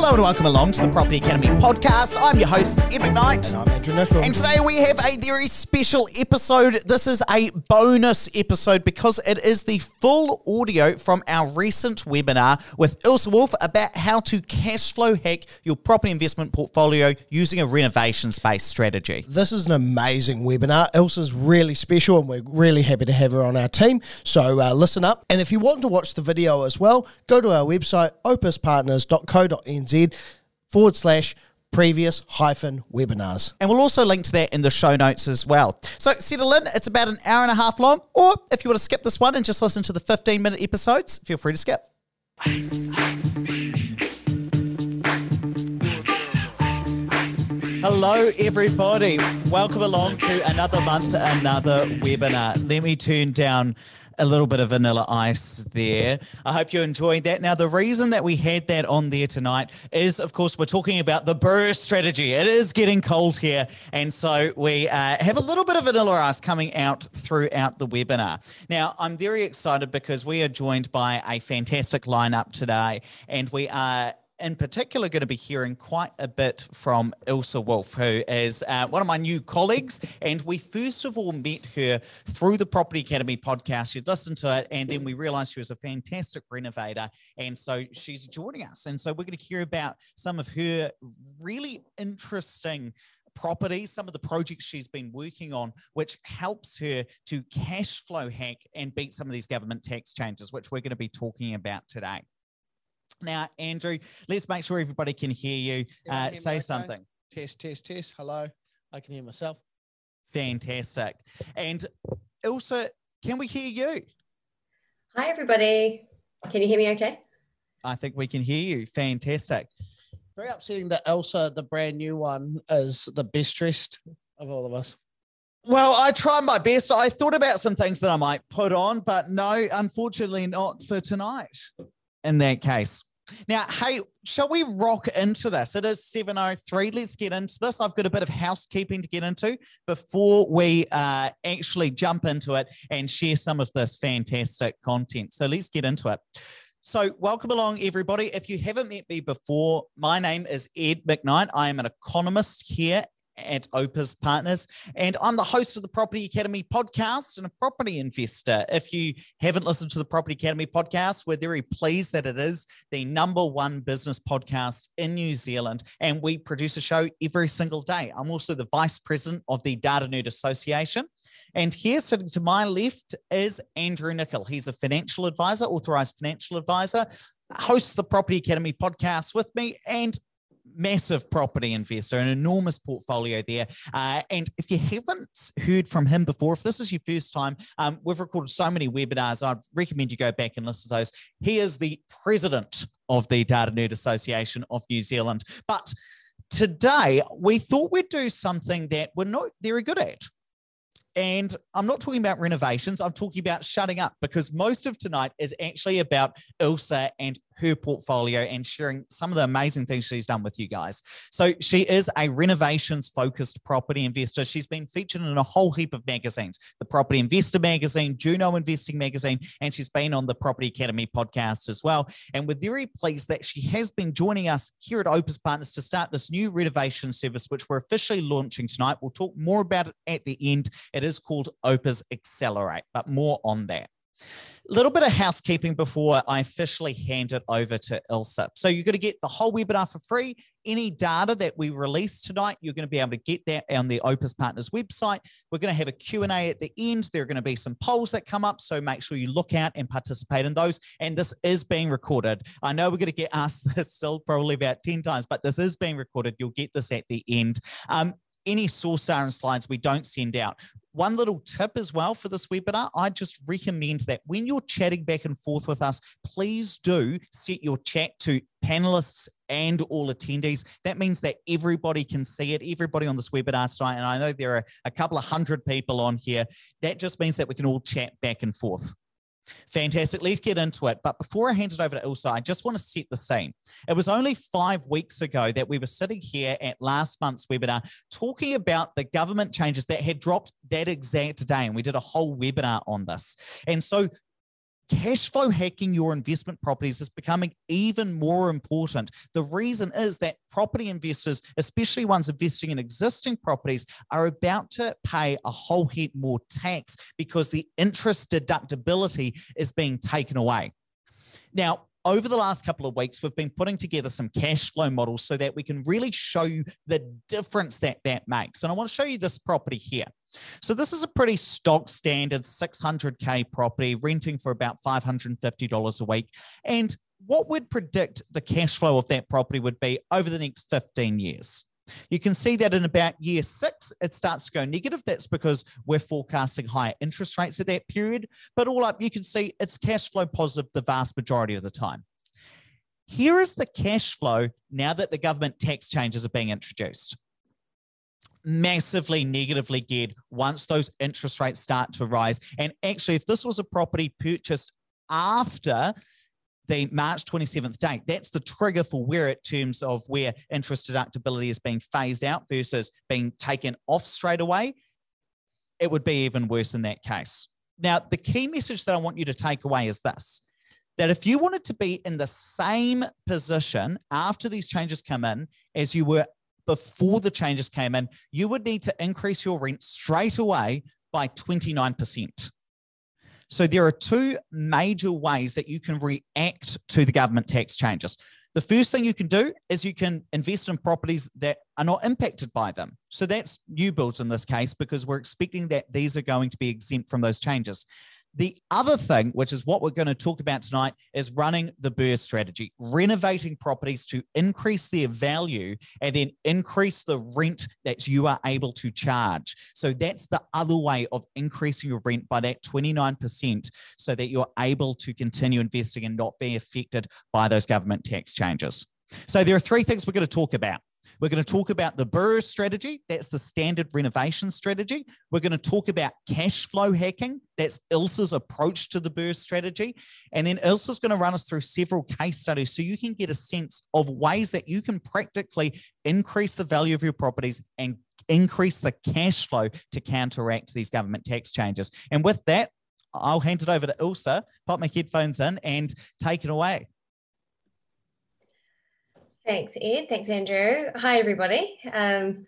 Hello and welcome along to the Property Academy podcast. I'm your host, Ed McKnight. And I'm Andrew Nicol. And today we have a very special episode. This is a bonus episode because it is the full audio from our recent webinar with Ilse Wolfe about how to cash flow hack your property investment portfolio using a renovation space strategy. This is an amazing webinar. Ilse's really special and we're really happy to have her on our team. So uh, listen up. And if you want to watch the video as well, go to our website, opuspartners.co.nz forward slash previous hyphen webinars. And we'll also link to that in the show notes as well. So settle in. It's about an hour and a half long. Or if you want to skip this one and just listen to the 15 minute episodes, feel free to skip. Hello, everybody. Welcome along to another month, another webinar. Let me turn down a little bit of vanilla ice there. I hope you're enjoying that. Now, the reason that we had that on there tonight is, of course, we're talking about the BRRRR strategy. It is getting cold here. And so we uh, have a little bit of vanilla ice coming out throughout the webinar. Now, I'm very excited because we are joined by a fantastic lineup today, and we are in particular going to be hearing quite a bit from Ilse Wolfe, who is uh, one of my new colleagues. And we first of all met her through the Property Academy podcast. She'd listened to it, and then we realized she was a fantastic renovator. And so she's joining us. And so we're going to hear about some of her really interesting properties, some of the projects she's been working on, which helps her to cash flow hack and beat some of these government tax changes, which we're going to be talking about today. Now, Andrew, let's make sure everybody can hear you. Uh, say okay? something. Test, test, test. Hello. I can hear myself. Fantastic. And also, can we hear you? Hi, everybody. Can you hear me okay? I think we can hear you. Fantastic. Very upsetting that Elsa, the brand new one, is the best dressed of all of us. Well, I tried my best. I thought about some things that I might put on, but no, unfortunately, not for tonight in that case. Now, hey, shall we rock into this? It is 7.03. Let's get into this. I've got a bit of housekeeping to get into before we uh, actually jump into it and share some of this fantastic content. So let's get into it. So, welcome along, everybody. If you haven't met me before, my name is Ed McKnight. I am an economist here at Opus Partners. And I'm the host of the Property Academy podcast and a property investor. If you haven't listened to the Property Academy podcast, we're very pleased that it is the number one business podcast in New Zealand. And we produce a show every single day. I'm also the vice president of the Data Nerd Association. And here, sitting to my left, is Andrew Nicol. He's a financial advisor, authorized financial advisor, hosts the Property Academy podcast with me, and massive property investor, an enormous portfolio there. Uh, and if you haven't heard from him before, if this is your first time, um, we've recorded so many webinars. I'd recommend you go back and listen to those. He is the president of the Data Nerd Association of New Zealand. But today, we thought we'd do something that we're not very good at. And I'm not talking about renovations. I'm talking about shutting up because most of tonight is actually about Ilse and her portfolio and sharing some of the amazing things she's done with you guys. So she is a renovations focused property investor. She's been featured in a whole heap of magazines, the Property Investor magazine, Juno Investing magazine, and she's been on the Property Academy podcast as well. And we're very pleased that she has been joining us here at Opus Partners to start this new renovation service, which we're officially launching tonight. We'll talk more about it at the end. It is called Opus Accelerate, but more on that. Little bit of housekeeping before I officially hand it over to Ilse. So you're going to get the whole webinar for free. Any data that we release tonight, you're going to be able to get that on the Opus Partners website. We're going to have a Q&A at the end. There are going to be some polls that come up, so make sure you look out and participate in those. And this is being recorded. I know we're going to get asked this still probably about 10 times, but this is being recorded. You'll get this at the end. Um, any source and slides we don't send out. One little tip as well for this webinar, I just recommend that when you're chatting back and forth with us, please do set your chat to panelists and all attendees. That means that everybody can see it, everybody on this webinar tonight. And I know there are a couple of hundred people on here. That just means that we can all chat back and forth. Fantastic. Let's get into it. But before I hand it over to Ilse, I just want to set the scene. It was only five weeks ago that we were sitting here at last month's webinar talking about the government changes that had dropped that exact day. And we did a whole webinar on this. And so cash flow hacking your investment properties is becoming even more important. The reason is that property investors, especially ones investing in existing properties, are about to pay a whole heap more tax because the interest deductibility is being taken away. Now, over the last couple of weeks, we've been putting together some cash flow models so that we can really show you the difference that that makes. And I want to show you this property here. So this is a pretty stock standard 600K property renting for about $550 a week. And what would predict the cash flow of that property would be over the next 15 years? You can see that in about year six, it starts to go negative. That's because we're forecasting higher interest rates at that period. But all up, you can see it's cash flow positive the vast majority of the time. Here is the cash flow now that the government tax changes are being introduced. Massively negatively geared once those interest rates start to rise. And actually, if this was a property purchased after the March 27th date. That's the trigger for where it terms of where interest deductibility is being phased out versus being taken off straight away. It would be even worse in that case. Now, the key message that I want you to take away is this that if you wanted to be in the same position after these changes come in as you were before the changes came in, you would need to increase your rent straight away by 29%. So there are two major ways that you can react to the government tax changes. The first thing you can do is you can invest in properties that are not impacted by them. So that's new builds in this case, because we're expecting that these are going to be exempt from those changes. The other thing, which is what we're going to talk about tonight, is running the BRRRR strategy, renovating properties to increase their value and then increase the rent that you are able to charge. So that's the other way of increasing your rent by that 29% so that you're able to continue investing and not be affected by those government tax changes. So there are three things we're going to talk about. We're going to talk about the BRRRR strategy. That's the standard renovation strategy. We're going to talk about cash flow hacking. That's Ilse's approach to the BRRRR strategy. And then Ilse's going to run us through several case studies so you can get a sense of ways that you can practically increase the value of your properties and increase the cash flow to counteract these government tax changes. And with that, I'll hand it over to Ilse, pop my headphones in, and take it away. Thanks, Ed. Thanks, Andrew. Hi, everybody. Um,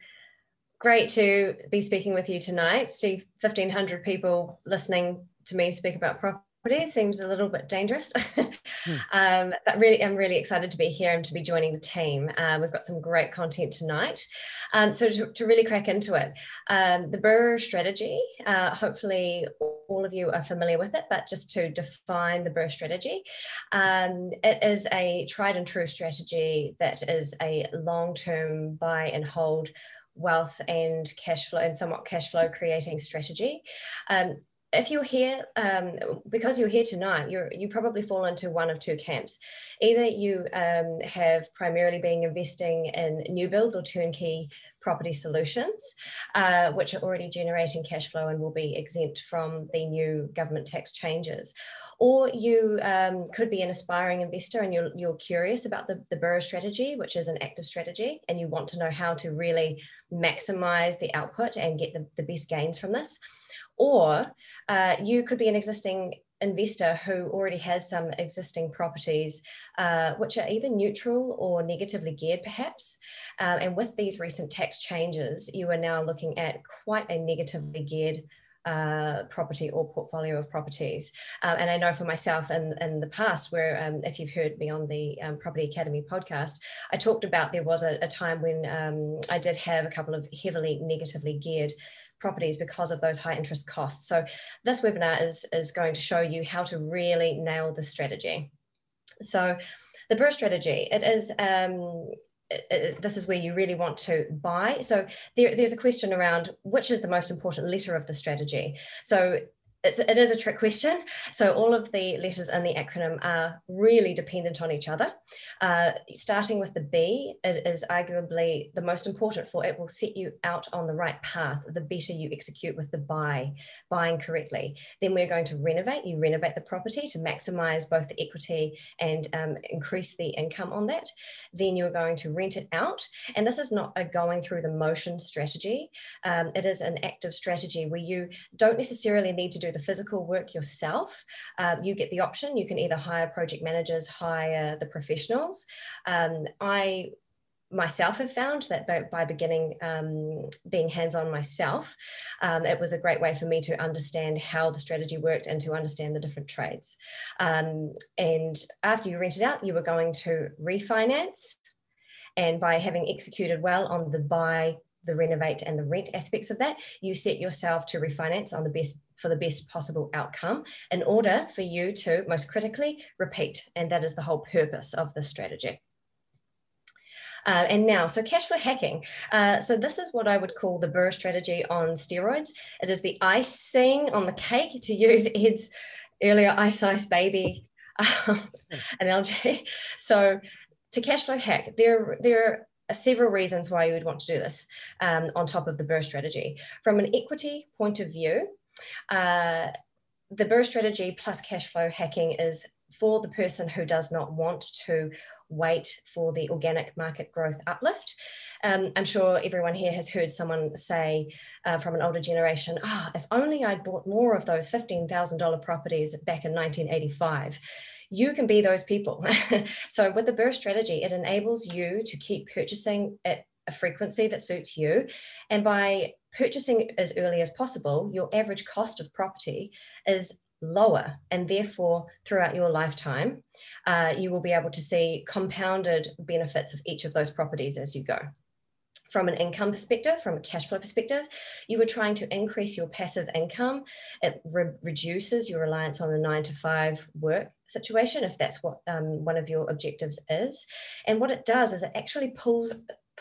great to be speaking with you tonight. To 1,500 people listening to me speak about property seems a little bit dangerous. Hmm. um, but really, I'm really excited to be here and to be joining the team. Uh, we've got some great content tonight. Um, so to, to, really crack into it, um, the BRRRR strategy, uh, hopefully all of you are familiar with it, but just to define the BRRRR strategy, um, it is a tried and true strategy that is a long-term buy and hold wealth and cash flow and somewhat cash flow creating strategy. Um, if you're here um, because you're here tonight you're you probably fall into one of two camps. Either you um, have primarily been investing in new builds or turnkey property solutions uh, which are already generating cash flow and will be exempt from the new government tax changes. Or you um, could be an aspiring investor and you're, you're curious about the, the BRRRR strategy which is an active strategy and you want to know how to really maximize the output and get the, the best gains from this or uh, you could be an existing investor who already has some existing properties uh, which are either neutral or negatively geared perhaps um, and with these recent tax changes you are now looking at quite a negatively geared uh, property or portfolio of properties. Um, and I know for myself in, in the past, where um, if you've heard me on the um, Property Academy podcast, I talked about there was a, a time when um, I did have a couple of heavily negatively geared properties because of those high interest costs. So this webinar is, is going to show you how to really nail the strategy. So the BRRRR strategy, it is um, this is where you really want to buy. So there, there's a question around which is the most important letter of the strategy. So it's, it is a trick question. So all of the letters in the acronym are really dependent on each other. Uh, starting with the B, it is arguably the most important for it will set you out on the right path, the better you execute with the buy, buying correctly. Then we're going to renovate, you renovate the property to maximize both the equity and um, increase the income on that. Then you're going to rent it out. And this is not a going through the motion strategy. Um, it is an active strategy where you don't necessarily need to do the physical work yourself, um, you get the option. You can either hire project managers, hire the professionals. Um, I myself have found that by, by beginning um, being hands-on myself um, it was a great way for me to understand how the strategy worked and to understand the different trades um, and after you rent it out you were going to refinance and by having executed well on the buy the renovate and the rent aspects of that you set yourself to refinance on the best for the best possible outcome in order for you to most critically repeat and that is the whole purpose of the strategy uh, and now, so cash flow hacking. Uh, so this is what I would call the BRRRR strategy on steroids. It is the icing on the cake, to use Ed's earlier ice ice baby um, analogy. So to cash flow hack, there, there are several reasons why you would want to do this um, on top of the BRRRR strategy. From an equity point of view, uh, the BRRRR strategy plus cash flow hacking is for the person who does not want to wait for the organic market growth uplift. Um, I'm sure everyone here has heard someone say uh, from an older generation, oh, if only I'd bought more of those $15,000 properties back in 1985. You can be those people. so with the BRRRR strategy, it enables you to keep purchasing at a frequency that suits you. And by purchasing as early as possible, your average cost of property is lower and therefore throughout your lifetime uh, you will be able to see compounded benefits of each of those properties as you go from an income perspective, from a cash flow perspective, you were trying to increase your passive income. It re- reduces your reliance on the nine to five work situation, if that's what um, one of your objectives is. And what it does is it actually pulls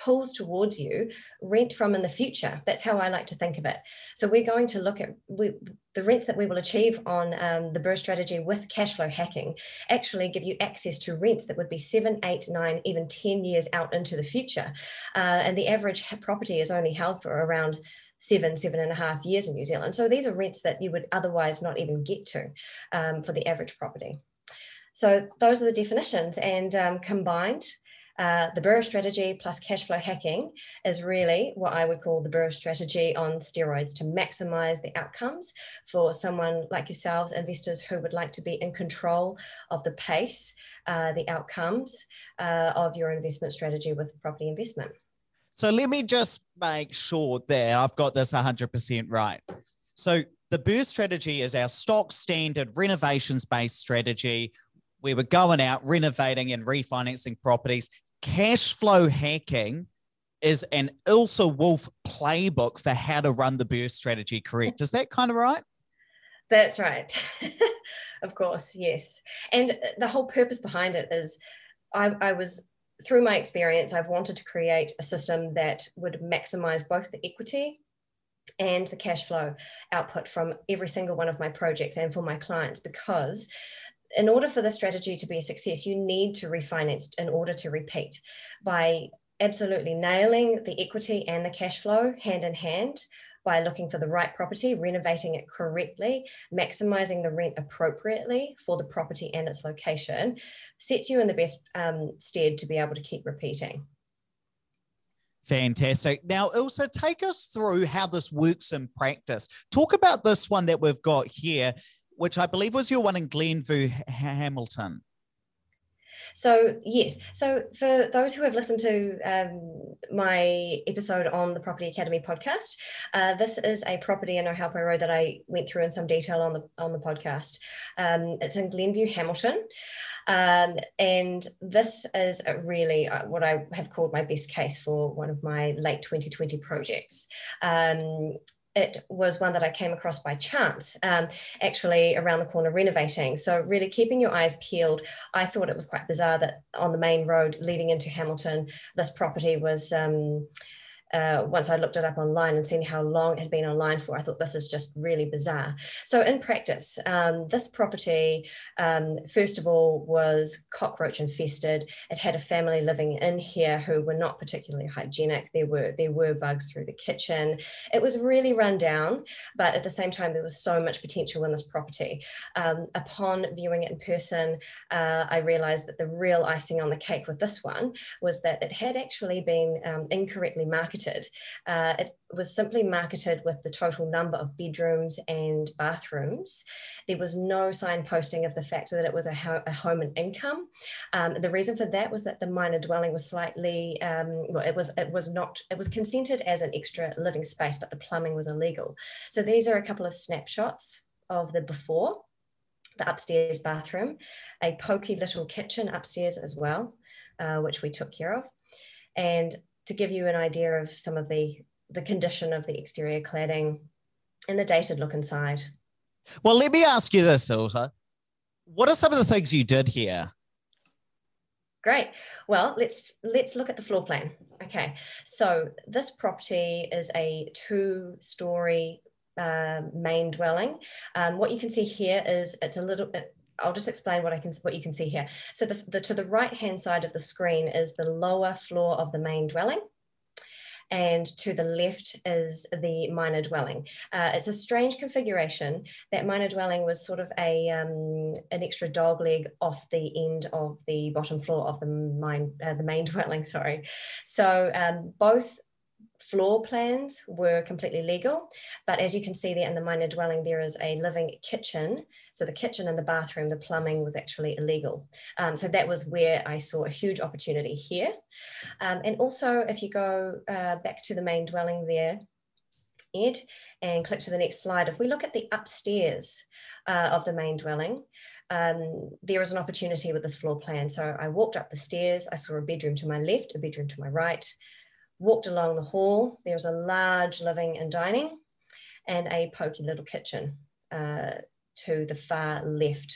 pulls towards you rent from in the future. That's how I like to think of it. So we're going to look at we, the rents that we will achieve on um, the BRRRR strategy with cash flow hacking actually give you access to rents that would be seven, eight, nine, even 10 years out into the future. Uh, and the average property is only held for around seven, seven and a half years in New Zealand. So these are rents that you would otherwise not even get to um, for the average property. So those are the definitions and um, combined, uh, the BRRRR strategy plus cash flow hacking is really what I would call the BRRRR strategy on steroids to maximize the outcomes for someone like yourselves, investors who would like to be in control of the pace, uh, the outcomes uh, of your investment strategy with property investment. So let me just make sure that I've got this 100% right. So the BRRRR strategy is our stock standard renovations based strategy. We were going out renovating and refinancing properties cash flow hacking is an Ilse Wolfe playbook for how to run the BRRRR strategy correct. Is that kind of right? That's right. of course, yes. And the whole purpose behind it is I, I was through my experience, I've wanted to create a system that would maximize both the equity and the cash flow output from every single one of my projects and for my clients because in order for the strategy to be a success, you need to refinance in order to repeat by absolutely nailing the equity and the cash flow hand in hand by looking for the right property, renovating it correctly, maximizing the rent appropriately for the property and its location, sets you in the best um, stead to be able to keep repeating. Fantastic. Now, Ilse take us through how this works in practice. Talk about this one that we've got here which I believe was your one in Glenview, Hamilton. So, yes. So, for those who have listened to um, my episode on the Property Academy podcast, uh, this is a property in Ohaupo Road that I went through in some detail on the on the podcast. Um, it's in Glenview, Hamilton. Um, and this is really uh, what I have called my best case for one of my late 2020 projects. Um, it was one that I came across by chance, um, actually around the corner renovating. So, really keeping your eyes peeled. I thought it was quite bizarre that on the main road leading into Hamilton, this property was. Um, uh, once I looked it up online and seen how long it had been online for, I thought this is just really bizarre. So, in practice, um, this property, um, first of all, was cockroach infested. It had a family living in here who were not particularly hygienic. There were there were bugs through the kitchen. It was really run down, but at the same time, there was so much potential in this property. Um, upon viewing it in person, uh, I realised that the real icing on the cake with this one was that it had actually been um, incorrectly marketed marketed. Uh, it was simply marketed with the total number of bedrooms and bathrooms. There was no signposting of the fact that it was a, ho- a home and income. Um, the reason for that was that the minor dwelling was slightly, um, well, it was it was not it was consented as an extra living space, but the plumbing was illegal. So these are a couple of snapshots of the before the upstairs bathroom, a pokey little kitchen upstairs as well, uh, which we took care of. And to give you an idea of some of the, the condition of the exterior cladding and the dated look inside. Well, let me ask you this, Ilse. What are some of the things you did here? Great. Well, let's let's look at the floor plan. Okay, so this property is a two-story uh, main dwelling. Um, what you can see here is it's a little. It, I'll just explain what I can what you can see here. So the, the to the right hand side of the screen is the lower floor of the main dwelling and to the left is the minor dwelling. Uh, it's a strange configuration. That minor dwelling was sort of a um, an extra dog leg off the end of the bottom floor of the main uh, the main dwelling. Sorry, so um, both floor plans were completely legal. But as you can see there in the minor dwelling, there is a living kitchen. So the kitchen and the bathroom, the plumbing was actually illegal. Um, so that was where I saw a huge opportunity here. Um, and also, if you go uh, back to the main dwelling there, Ed, and click to the next slide, if we look at the upstairs uh, of the main dwelling, um, there is an opportunity with this floor plan. So I walked up the stairs, I saw a bedroom to my left, a bedroom to my right, walked along the hall. There's a large living and dining and a pokey little kitchen uh, to the far left.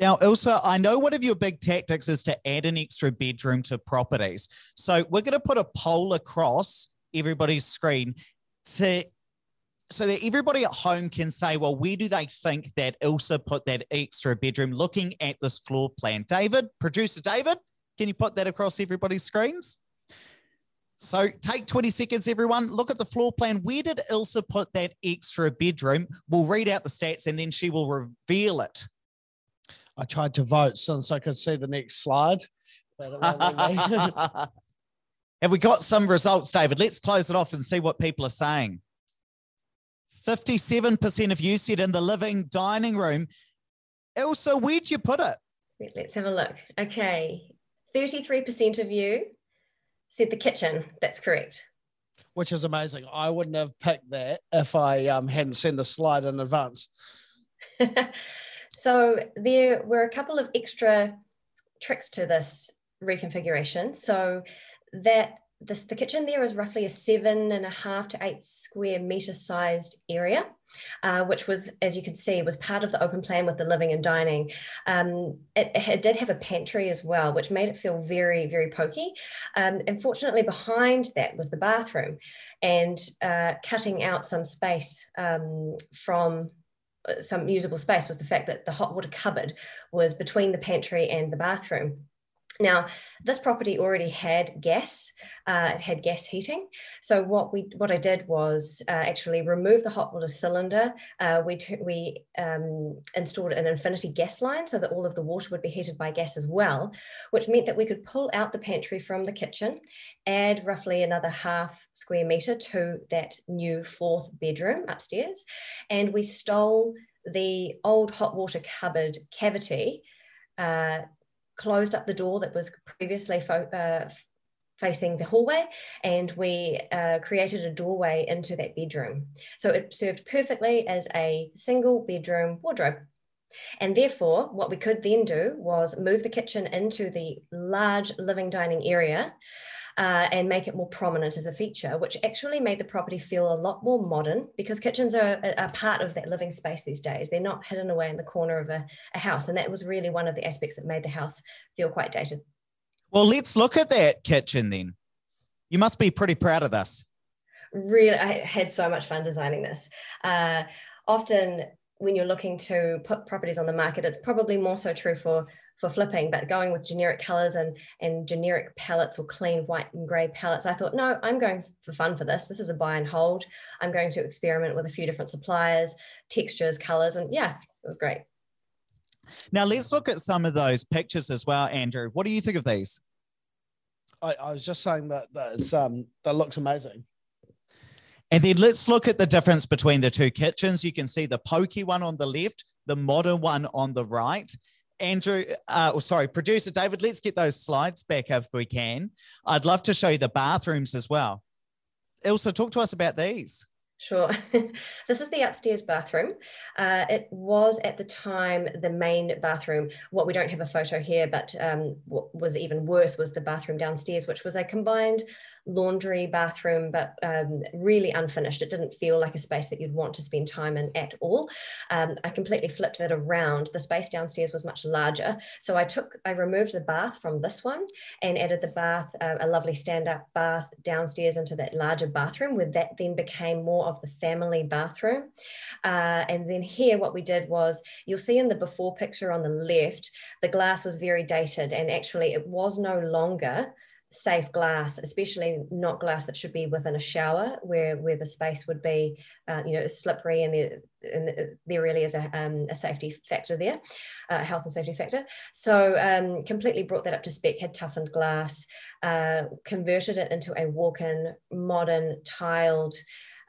Now, Ilse, I know one of your big tactics is to add an extra bedroom to properties. So we're going to put a poll across everybody's screen to so that everybody at home can say, well, where do they think that Ilse put that extra bedroom looking at this floor plan? David, producer David, can you put that across everybody's screens? So take 20 seconds, everyone. Look at the floor plan. Where did Ilse put that extra bedroom? We'll read out the stats and then she will reveal it. I tried to vote since I could see the next slide. Have we got some results, David? Let's close it off and see what people are saying. 57% of you said in the living dining room. Ilse, where'd you put it? Let's have a look. Okay. 33% of you said the kitchen. That's correct. Which is amazing. I wouldn't have picked that if I um, hadn't seen the slide in advance. so there were a couple of extra tricks to this reconfiguration. So that this, the kitchen there is roughly a seven and a half to eight square meter sized area uh, which was, as you could see, was part of the open plan with the living and dining. Um, it, it, did have a pantry as well, which made it feel very, very pokey. Um, unfortunately, behind that was the bathroom, and uh, cutting out some space um, from uh, some usable space was the fact that the hot water cupboard was between the pantry and the bathroom. Now, this property already had gas. Uh, it had gas heating. So what we what I did was uh, actually remove the hot water cylinder. Uh, we we um, installed an infinity gas line so that all of the water would be heated by gas as well, which meant that we could pull out the pantry from the kitchen, add roughly another half square meter to that new fourth bedroom upstairs, and we stole the old hot water cupboard cavity uh, closed up the door that was previously fo- uh, facing the hallway and we uh, created a doorway into that bedroom. So it served perfectly as a single bedroom wardrobe. And therefore, what we could then do was move the kitchen into the large living dining area uh, and make it more prominent as a feature, which actually made the property feel a lot more modern because kitchens are a, part of that living space these days. They're not hidden away in the corner of a, a house. And that was really one of the aspects that made the house feel quite dated. Well, let's look at that kitchen then. You must be pretty proud of this. Really, I had so much fun designing this. Uh, often, when you're looking to put properties on the market, it's probably more so true for for flipping, but going with generic colors and, and generic palettes or clean white and gray palettes, I thought, no, I'm going for fun for this. This is a buy and hold. I'm going to experiment with a few different suppliers, textures, colors, and yeah, it was great. Now let's look at some of those pictures as well, Andrew. What do you think of these? I, I was just saying that, that it's um that looks amazing. And then let's look at the difference between the two kitchens. You can see the pokey one on the left, the modern one on the right. Andrew, uh, oh, sorry, producer David, let's get those slides back up if we can. I'd love to show you the bathrooms as well. Ilse, talk to us about these. Sure. this is the upstairs bathroom. Uh, it was at the time the main bathroom. What we don't have a photo here, but um, what was even worse was the bathroom downstairs, which was a combined laundry bathroom, but um, really unfinished. It didn't feel like a space that you'd want to spend time in at all. Um, I completely flipped that around. The space downstairs was much larger. So I took, I removed the bath from this one and added the bath, uh, a lovely stand up bath downstairs into that larger bathroom, where that then became more of the family bathroom. Uh, and then here, what we did was you'll see in the before picture on the left, the glass was very dated and actually it was no longer safe glass, especially not glass that should be within a shower where, where the space would be, uh, you know, slippery and there, and there really is a, um, a safety factor there, a uh, health and safety factor. So um, completely brought that up to spec, had toughened glass, uh, converted it into a walk-in, modern, tiled,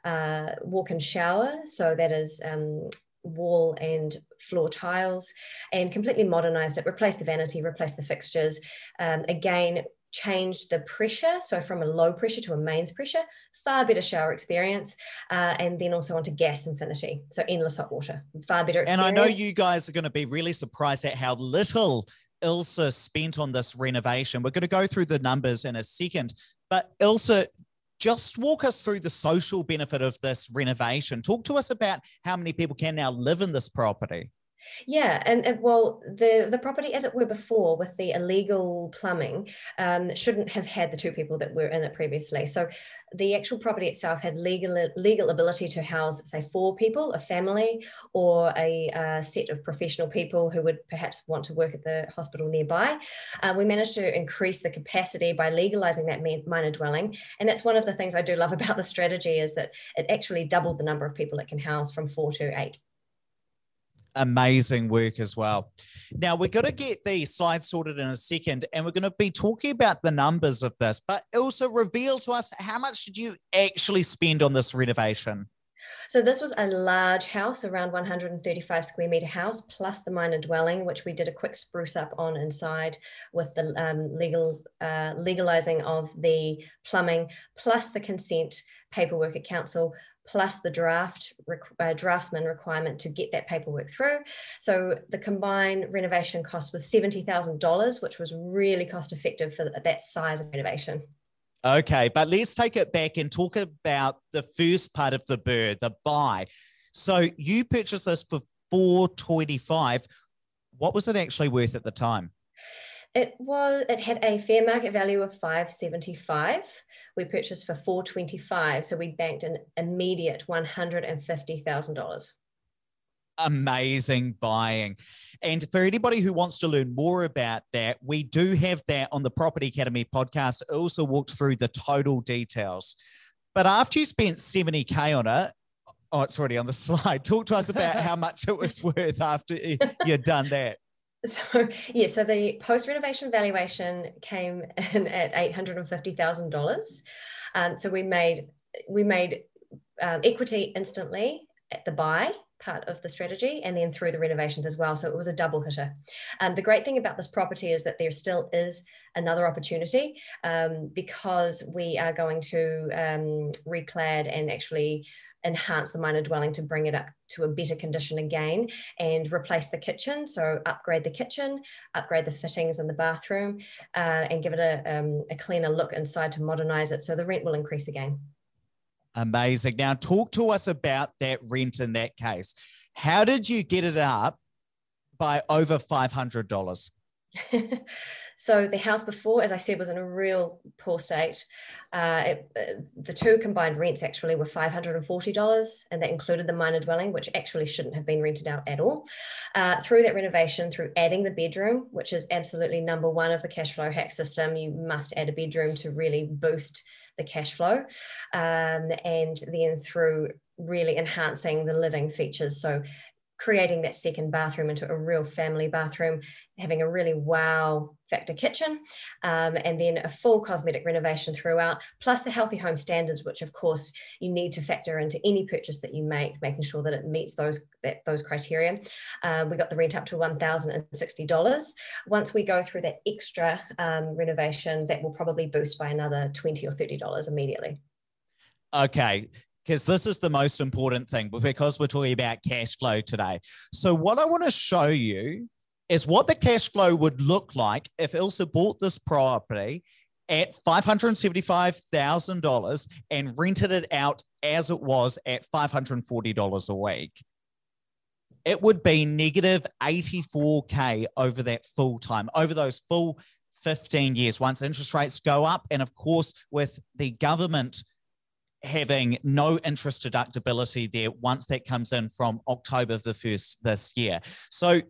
uh, walk-in shower. So that is um, wall and floor tiles and completely modernized it, replaced the vanity, replaced the fixtures. Um, again, changed the pressure, so from a low pressure to a mains pressure, far better shower experience, uh, and then also onto gas infinity, so endless hot water, far better experience. And I know you guys are going to be really surprised at how little Ilse spent on this renovation. We're going to go through the numbers in a second, but Ilse, just walk us through the social benefit of this renovation. Talk to us about how many people can now live in this property. Yeah, and, and, well, the the property as it were before with the illegal plumbing um, shouldn't have had the two people that were in it previously. So the actual property itself had legal legal ability to house, say, four people, a family, or a uh, set of professional people who would perhaps want to work at the hospital nearby. Uh, we managed to increase the capacity by legalizing that minor dwelling, and that's one of the things I do love about the strategy is that it actually doubled the number of people it can house from four to eight amazing work as well. Now, we're going to get the slides sorted in a second, and we're going to be talking about the numbers of this, but also reveal to us how much did you actually spend on this renovation? So this was a large house, around 135 square meter house, plus the minor dwelling, which we did a quick spruce up on inside with the um, legal uh, legalizing of the plumbing, plus the consent paperwork at council, plus the draft uh, draftsman requirement to get that paperwork through. So the combined renovation cost was $70,000, which was really cost effective for that size of renovation. Okay, but let's take it back and talk about the first part of the BRRRR, the buy. So you purchased this for 425. What was it actually worth at the time? It was it had a fair market value of 575. We purchased for 425. So we banked an immediate $150,000 amazing buying. And for anybody who wants to learn more about that, we do have that on the Property Academy podcast. It also walked through the total details. But after you spent 70K on it, oh, it's already on the slide. Talk to us about how much it was worth after you'd done that. So yeah, so the post renovation valuation came in at eight hundred and fifty thousand um, dollars. So we made we made um, equity instantly at the buy part of the strategy and then through the renovations as well. So it was a double hitter. Um, the great thing about this property is that there still is another opportunity um, because we are going to um, reclad and actually enhance the minor dwelling to bring it up to a better condition again and replace the kitchen. So upgrade the kitchen, upgrade the fittings in the bathroom uh, and give it a, um, a cleaner look inside to modernize it. So the rent will increase again. Amazing. Now, talk to us about that rent in that case. How did you get it up by over $500? so the house before, as I said, was in a real poor state. Uh, it, uh, the two combined rents actually were $540, and that included the minor dwelling, which actually shouldn't have been rented out at all. Uh, through that renovation, through adding the bedroom, which is absolutely number one of the cash flow hack system, you must add a bedroom to really boost the cash flow. Um, and then through really enhancing the living features. So creating that second bathroom into a real family bathroom, having a really wow factor kitchen, um, and then a full cosmetic renovation throughout, plus the healthy home standards, which of course you need to factor into any purchase that you make, making sure that it meets those that, those criteria. Uh, we got the rent up to $1,060. Once we go through that extra um, renovation, that will probably boost by another 20 or $30 immediately. Okay, because this is the most important thing because we're talking about cash flow today. So, what I want to show you is what the cash flow would look like if Ilse bought this property at $575,000 and rented it out as it was at $540 a week. It would be negative 84K over that full time, over those full 15 years, once interest rates go up. And of course, with the government having no interest deductibility there once that comes in from October the 1st this year. So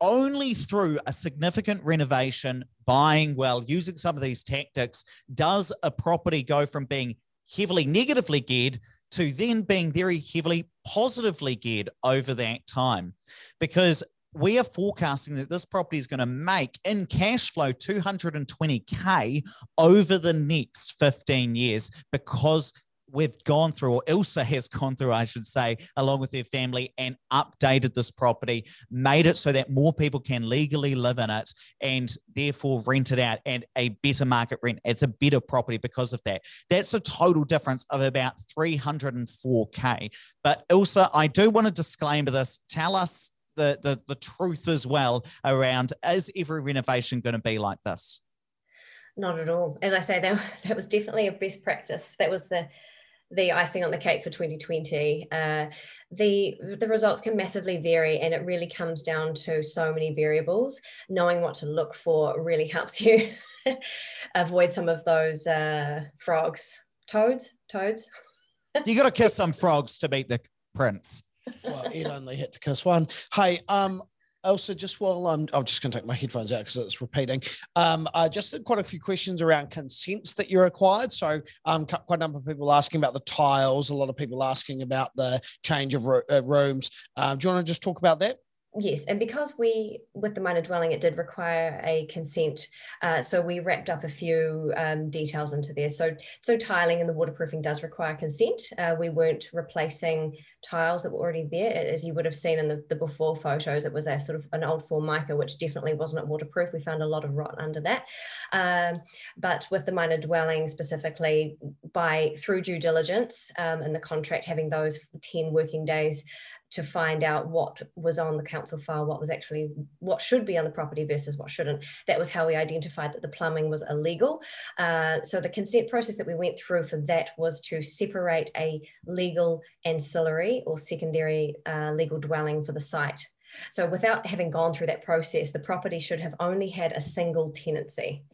only through a significant renovation, buying well, using some of these tactics, does a property go from being heavily negatively geared to then being very heavily positively geared over that time. Because we are forecasting that this property is going to make in cash flow 220k over the next 15 years because we've gone through, or Ilse has gone through, I should say, along with their family and updated this property, made it so that more people can legally live in it and therefore rent it out at a better market rent. It's a better property because of that. That's a total difference of about 304K. But Ilse, I do want to disclaim this. Tell us the, the, the truth as well around is every renovation going to be like this? Not at all. As I say, that, that was definitely a best practice. That was the the icing on the cake for 2020. Uh, the the results can massively vary, and it really comes down to so many variables. Knowing what to look for really helps you avoid some of those uh, frogs, toads, toads. you got to kiss some frogs to beat the prince well, it only hit to kiss one. Hey, um, also, just while I'm, I'm just going to take my headphones out because it's repeating. Um, uh, just quite a few questions around consents that you required. So, um, quite a number of people asking about the tiles. A lot of people asking about the change of ro- uh, rooms. Um, do you want to just talk about that? Yes, and because we, with the minor dwelling, it did require a consent, uh, so we wrapped up a few um, details into there. So, so tiling and the waterproofing does require consent. Uh, we weren't replacing tiles that were already there, as you would have seen in the, the before photos. It was a sort of an old formica, which definitely wasn't waterproof. We found a lot of rot under that. Um, but with the minor dwelling specifically, by through due diligence um, and the contract having those ten working days to find out what was on the council file, what was actually what should be on the property versus what shouldn't. That was how we identified that the plumbing was illegal. Uh, so the consent process that we went through for that was to separate a legal ancillary or secondary uh, legal dwelling for the site. So without having gone through that process, the property should have only had a single tenancy.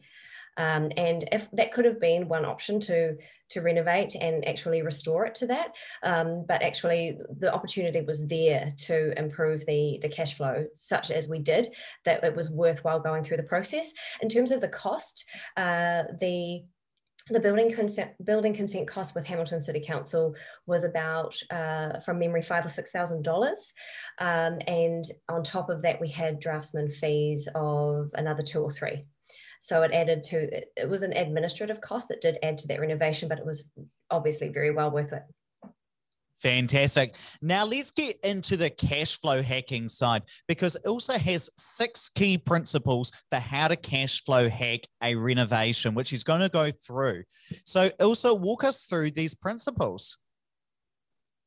Um, and if that could have been one option to to renovate and actually restore it to that, um, but actually the opportunity was there to improve the the cash flow, such as we did, that it was worthwhile going through the process. In terms of the cost, uh, the the building consent building consent cost with Hamilton City Council was about, uh, from memory, five or six thousand um, dollars, and on top of that, we had draftsman fees of another two or three. So it added to, it, it was an administrative cost that did add to that renovation, but it was obviously very well worth it. Fantastic. Now let's get into the cash flow hacking side because Ilse has six key principles for how to cash flow hack a renovation, which he's going to go through. So, Ilse, walk us through these principles.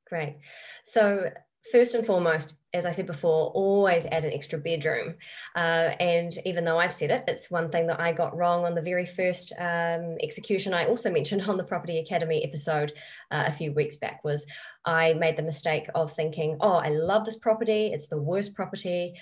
Great. So, first and foremost, as I said before, always add an extra bedroom. Uh, and even though I've said it, it's one thing that I got wrong on the very first um, execution I also mentioned on the Property Academy episode uh, a few weeks back was I made the mistake of thinking, oh, I love this property. It's the worst property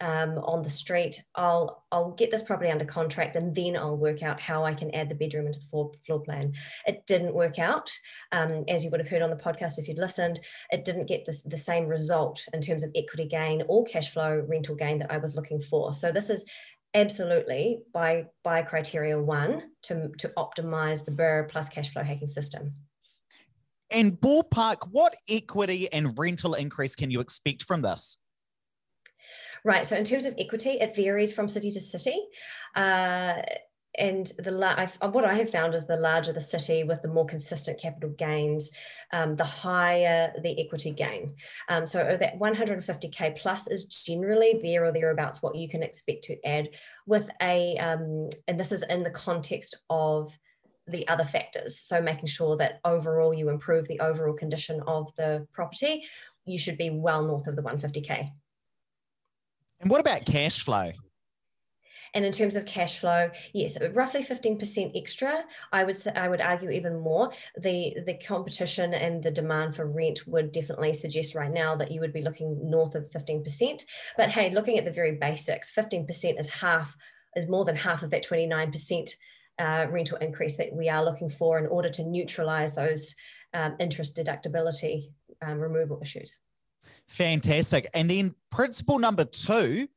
um, on the street. I'll I'll get this property under contract and then I'll work out how I can add the bedroom into the floor, floor plan. It didn't work out, um, as you would have heard on the podcast if you'd listened. It didn't get this, the same result in terms of equity gain or cash flow rental gain that I was looking for. So this is absolutely by by criteria one to to optimize the BRRRR plus cash flow hacking system. And ballpark, what equity and rental increase can you expect from this? Right. So in terms of equity, it varies from city to city. Uh, and the I've, what I have found is the larger the city with the more consistent capital gains, um, the higher the equity gain. Um, so that 150k plus is generally there or thereabouts what you can expect to add with a, um, and this is in the context of the other factors. So making sure that overall you improve the overall condition of the property, you should be well north of the 150k. And what about cash flow? And in terms of cash flow, yes, roughly 15% extra. I would say, I would argue even more. The the competition and the demand for rent would definitely suggest right now that you would be looking north of 15%. But hey, looking at the very basics, 15% is half, is more than half of that 29% uh, rental increase that we are looking for in order to neutralize those um, interest deductibility um, removal issues. Fantastic. And then principle number two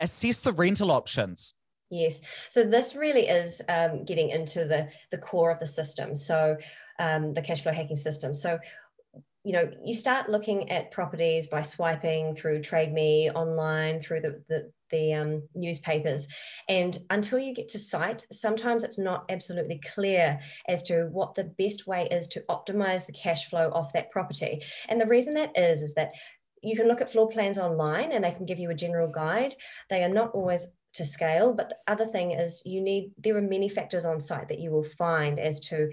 assess the rental options. Yes. So this really is um, getting into the the core of the system. So um, the cash flow hacking system. So you know you start looking at properties by swiping through trade me online through the the, the um, newspapers and until you get to site sometimes it's not absolutely clear as to what the best way is to optimize the cash flow of that property and the reason that is is that you can look at floor plans online and they can give you a general guide. They are not always to scale, but the other thing is you need, there are many factors on site that you will find as to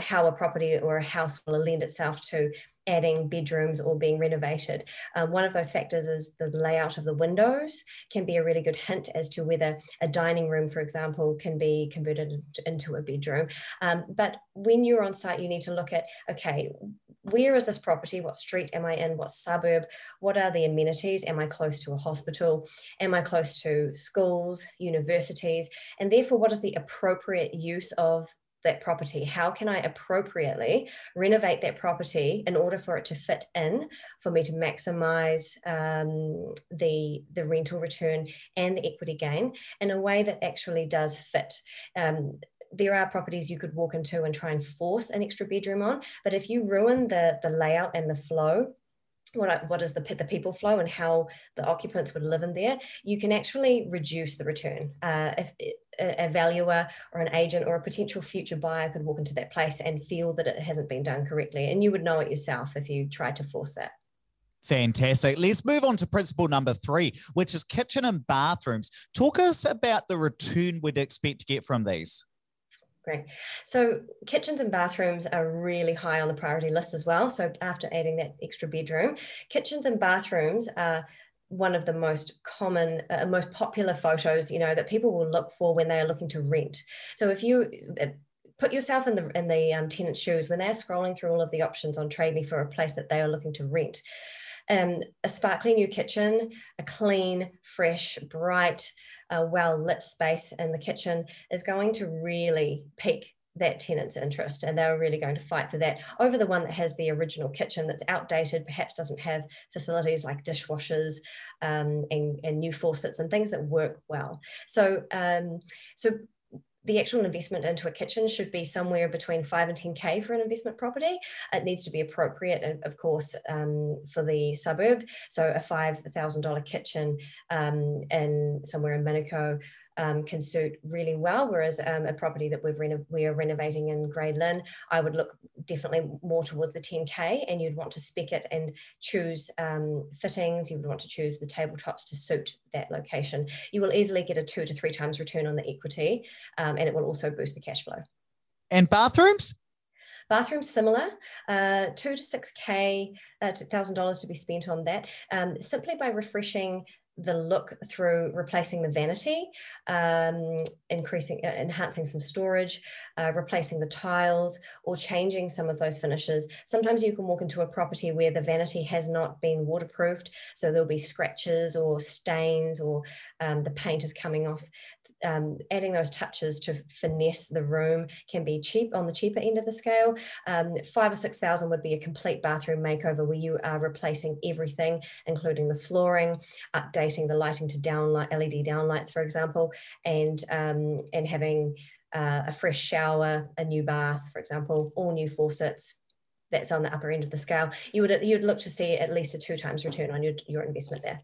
how a property or a house will lend itself to adding bedrooms or being renovated. Um, one of those factors is the layout of the windows can be a really good hint as to whether a dining room, for example, can be converted into a bedroom. Um, but when you're on site, you need to look at, okay, where is this property? What street am I in? What suburb? What are the amenities? Am I close to a hospital? Am I close to schools, universities? And therefore, what is the appropriate use of that property? How can I appropriately renovate that property in order for it to fit in, for me to maximize um, the, the rental return and the equity gain in a way that actually does fit? Um, there are properties you could walk into and try and force an extra bedroom on. But if you ruin the, the layout and the flow, what, what is the, the people flow and how the occupants would live in there, you can actually reduce the return. Uh, if a, a valuer or an agent or a potential future buyer could walk into that place and feel that it hasn't been done correctly. And you would know it yourself if you tried to force that. Fantastic. Let's move on to principle number three, which is kitchen and bathrooms. Talk us about the return we'd expect to get from these. Great. So kitchens and bathrooms are really high on the priority list as well. So after adding that extra bedroom, kitchens and bathrooms are one of the most common, uh, most popular photos, you know, that people will look for when they are looking to rent. So if you uh, put yourself in the in the um, tenant's shoes when they're scrolling through all of the options on Trade Me for a place that they are looking to rent, um, a sparkly new kitchen, a clean, fresh, bright, uh, well lit space in the kitchen is going to really pique that tenant's interest and they're really going to fight for that over the one that has the original kitchen that's outdated perhaps doesn't have facilities like dishwashers um, and, and new faucets and things that work well. So um, so the actual investment into a kitchen should be somewhere between five and 10K for an investment property. It needs to be appropriate, of course, um, for the suburb. So a $5,000 kitchen um, in somewhere in Miniko um, can suit really well. Whereas um, a property that we've reno- we are renovating in Grey Lynn, I would look definitely more towards the 10K and you'd want to spec it and choose um, fittings. You would want to choose the tabletops to suit that location. You will easily get a two to three times return on the equity um, and it will also boost the cash flow. And bathrooms? Bathrooms similar, uh, two to six k, uh, thousand dollars to be spent on that. Um, simply by refreshing the look through replacing the vanity, um, increasing, uh, enhancing some storage, uh, replacing the tiles, or changing some of those finishes. Sometimes you can walk into a property where the vanity has not been waterproofed, so there'll be scratches or stains, or um, the paint is coming off um, adding those touches to finesse the room can be cheap on the cheaper end of the scale. Um, five or six thousand would be a complete bathroom makeover where you are replacing everything, including the flooring, updating the lighting to downlight LED downlights, for example, and um, and having uh, a fresh shower, a new bath, for example, all new faucets, that's on the upper end of the scale, you would you'd look to see at least a two times return on your, your investment there.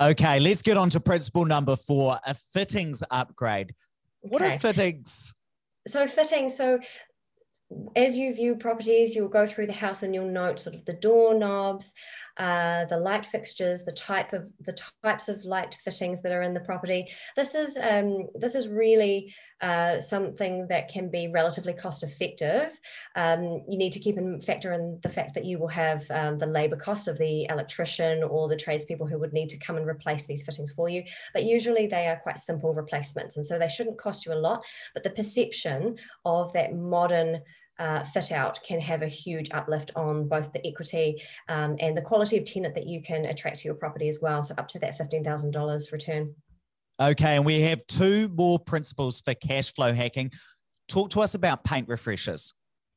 Okay, let's get on to principle number four, a fittings upgrade. What okay. are fittings? So fittings, so as you view properties, you'll go through the house and you'll note sort of the doorknobs, uh, the light fixtures, the type of the types of light fittings that are in the property. This is um, this is really uh, something that can be relatively cost effective. Um, you need to keep in factor in the fact that you will have um, the labour cost of the electrician or the tradespeople who would need to come and replace these fittings for you. But usually they are quite simple replacements, and so they shouldn't cost you a lot. But the perception of that modern uh, fit out can have a huge uplift on both the equity um, and the quality of tenant that you can attract to your property as well. So up to that $15,000 return. Okay, and we have two more principles for cash flow hacking. Talk to us about paint refreshes.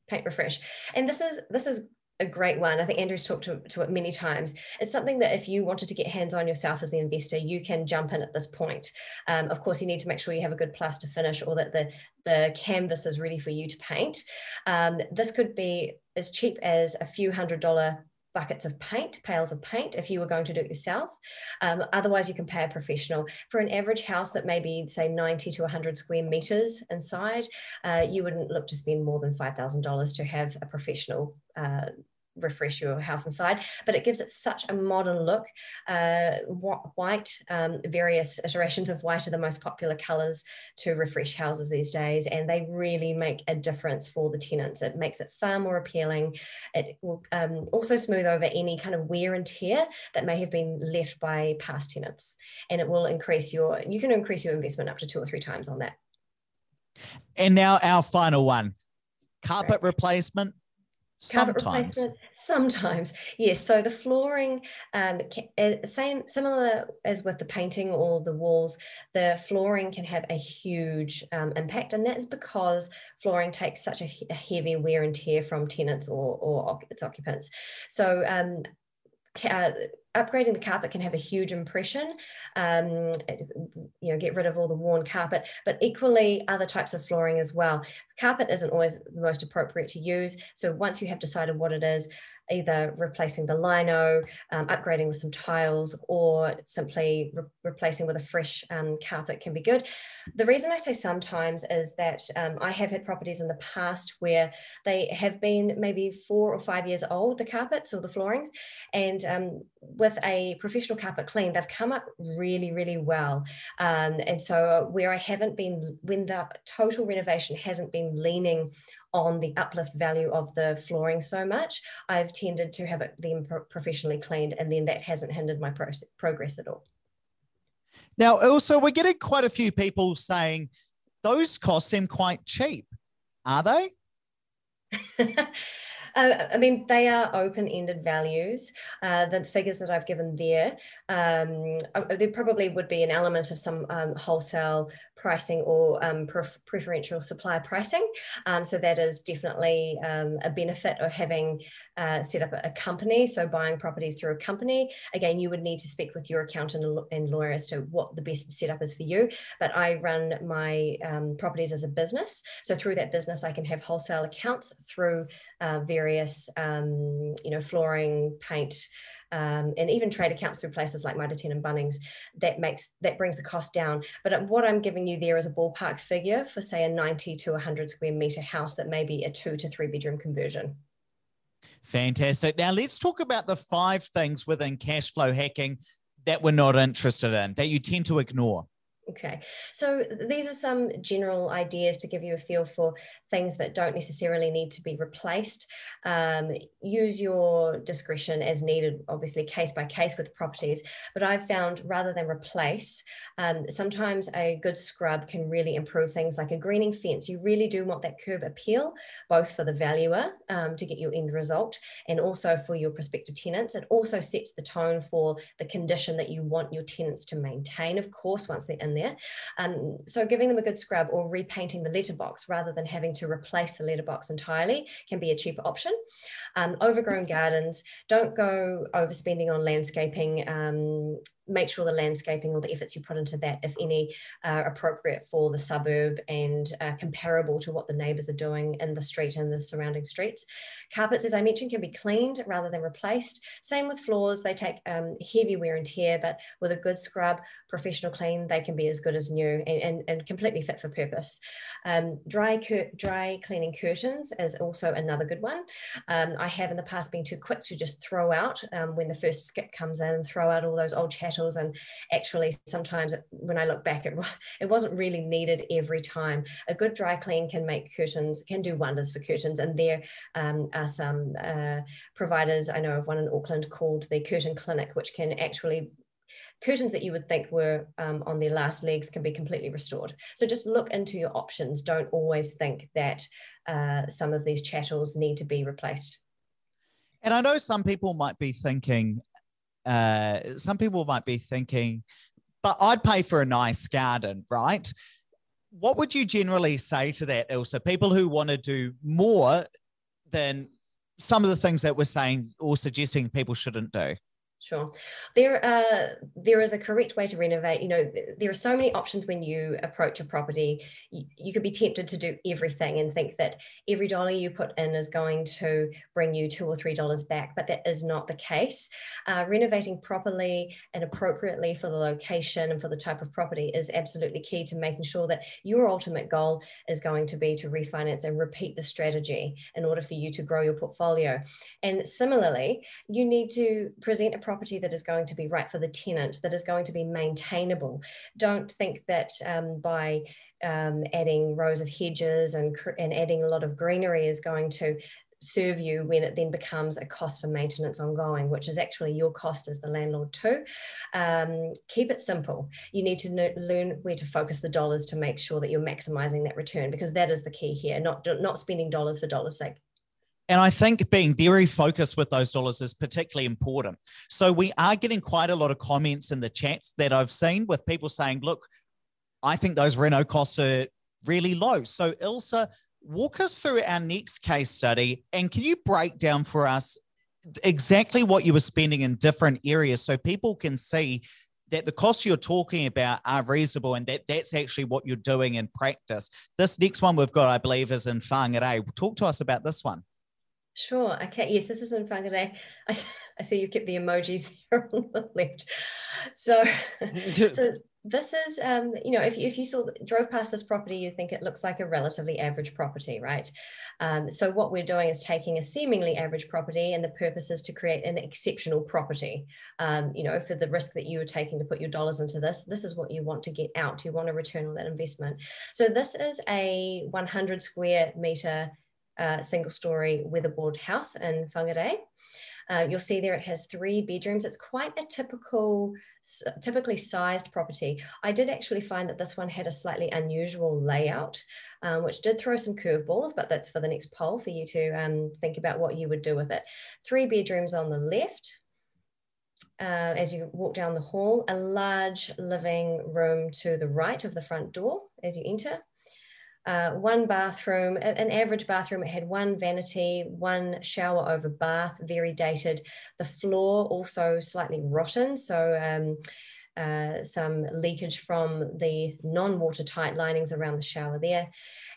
Paint refresh, and this is this is a great one. I think Andrew's talked to, to it many times. It's something that if you wanted to get hands on yourself as the investor, you can jump in at this point. Um, of course, you need to make sure you have a good plaster finish or that the, the canvas is ready for you to paint. Um, this could be as cheap as a few hundred dollar buckets of paint, pails of paint, if you were going to do it yourself. Um, otherwise, you can pay a professional. For an average house that may be, say, 90 to 100 square meters inside, uh, you wouldn't look to spend more than $5,000 to have a professional uh, refresh your house inside, but it gives it such a modern look. Uh, white, um, various iterations of white are the most popular colors to refresh houses these days, and they really make a difference for the tenants. It makes it far more appealing. It will um, also smooth over any kind of wear and tear that may have been left by past tenants, and it will increase your, you can increase your investment up to two or three times on that. And now our final one, carpet replacement Sometimes. Sometimes, yes. So the flooring, um, uh, same similar as with the painting or the walls, the flooring can have a huge um, impact, and that's because flooring takes such a, a, heavy wear and tear from tenants or, or its occupants. So um, uh, upgrading the carpet can have a huge impression um, you know get rid of all the worn carpet but equally other types of flooring as well carpet isn't always the most appropriate to use so once you have decided what it is either replacing the lino, um, upgrading with some tiles, or simply re- replacing with a fresh um, carpet can be good. The reason I say sometimes is that um, I have had properties in the past where they have been maybe four or five years old, the carpets or the floorings, and um, with a professional carpet clean, they've come up really, really well. Um, and so where I haven't been, when the total renovation hasn't been leaning on the uplift value of the flooring so much, I've tended to have it them professionally cleaned, and then that hasn't hindered my pro- progress at all. Now, also, we're getting quite a few people saying those costs seem quite cheap. Are they? Uh, I mean, they are open-ended values. Uh, the figures that I've given there, um, uh, there probably would be an element of some um, wholesale pricing or um, pref preferential supply pricing. Um, so that is definitely um, a benefit of having uh, set up a, company. So buying properties through a company. Again, you would need to speak with your accountant and lawyer as to what the best setup is for you. But I run my um, properties as a business. So through that business, I can have wholesale accounts through uh, various, um, you know, flooring, paint, um, and even trade accounts through places like Mitre 10 and Bunnings, that makes that brings the cost down. But what I'm giving you there is a ballpark figure for say a 90 to 100 square meter house that may be a two to three bedroom conversion. Fantastic. Now let's talk about the five things within cash flow hacking that we're not interested in, that you tend to ignore. Okay, so these are some general ideas to give you a feel for things that don't necessarily need to be replaced. Um, use your discretion as needed, obviously, case by case with properties. But I've found rather than replace, um, sometimes a good scrub can really improve things like a greening fence. You really do want that curb appeal, both for the valuer um, to get your end result and also for your prospective tenants. It also sets the tone for the condition that you want your tenants to maintain, of course, once they're in there. Um, so giving them a good scrub or repainting the letterbox rather than having to replace the letterbox entirely can be a cheaper option. Um, overgrown gardens, don't go overspending on landscaping. Um, make sure the landscaping or the efforts you put into that, if any, are appropriate for the suburb and uh, comparable to what the neighbours are doing in the street and the surrounding streets. Carpets, as I mentioned, can be cleaned rather than replaced. Same with floors, they take um, heavy wear and tear, but with a good scrub, professional clean, they can be as good as new and, and, and completely fit for purpose. Um, dry, dry cleaning curtains is also another good one. Um, I have in the past been too quick to just throw out um, when the first skip comes in, throw out all those old chattels. And actually, sometimes when I look back, it, it wasn't really needed every time. A good dry clean can make curtains, can do wonders for curtains. And there um, are some uh, providers, I know of one in Auckland called the Curtain Clinic, which can actually curtains that you would think were um, on their last legs can be completely restored. So just look into your options. Don't always think that uh, some of these chattels need to be replaced. And I know some people might be thinking, uh, some people might be thinking, but I'd pay for a nice garden, right? What would you generally say to that, Ilse? People who want to do more than some of the things that we're saying or suggesting people shouldn't do? Sure. There, uh, there is a correct way to renovate. You know, there are so many options when you approach a property. You, you, could be tempted to do everything and think that every dollar you put in is going to bring you two or three dollars back, but that is not the case. Uh, renovating properly and appropriately for the location and for the type of property is absolutely key to making sure that your ultimate goal is going to be to refinance and repeat the strategy in order for you to grow your portfolio. And similarly, you need to present a property that is going to be right for the tenant, that is going to be maintainable. Don't think that um, by um, adding rows of hedges and, and adding a lot of greenery is going to serve you when it then becomes a cost for maintenance ongoing, which is actually your cost as the landlord too. Um, keep it simple. You need to know, learn where to focus the dollars to make sure that you're maximizing that return because that is the key here, not, not spending dollars for dollars sake. And I think being very focused with those dollars is particularly important. So we are getting quite a lot of comments in the chats that I've seen with people saying, look, I think those reno costs are really low. So Ilse, walk us through our next case study and can you break down for us exactly what you were spending in different areas so people can see that the costs you're talking about are reasonable and that that's actually what you're doing in practice. This next one we've got, I believe, is in Whangarei. Talk to us about this one. Sure. Okay. Yes, this is in Whangarei. I, I see you kept the emojis there on the left. So, so this is, um, you know, if, if you saw drove past this property, you think it looks like a relatively average property, right? Um, so what we're doing is taking a seemingly average property, and the purpose is to create an exceptional property. Um, you know, for the risk that you are taking to put your dollars into this, this is what you want to get out. You want a return on that investment. So this is a 100 square meter single story weatherboard house in Whangarei. Uh, you'll see there it has three bedrooms. It's quite a typical, typically sized property. I did actually find that this one had a slightly unusual layout, um, which did throw some curveballs, but that's for the next poll for you to um, think about what you would do with it. Three bedrooms on the left, uh, as you walk down the hall, a large living room to the right of the front door as you enter uh, one bathroom, an average bathroom. It had one vanity, one shower over bath, very dated. The floor also slightly rotten. So, um, uh, some leakage from the non-watertight linings around the shower there.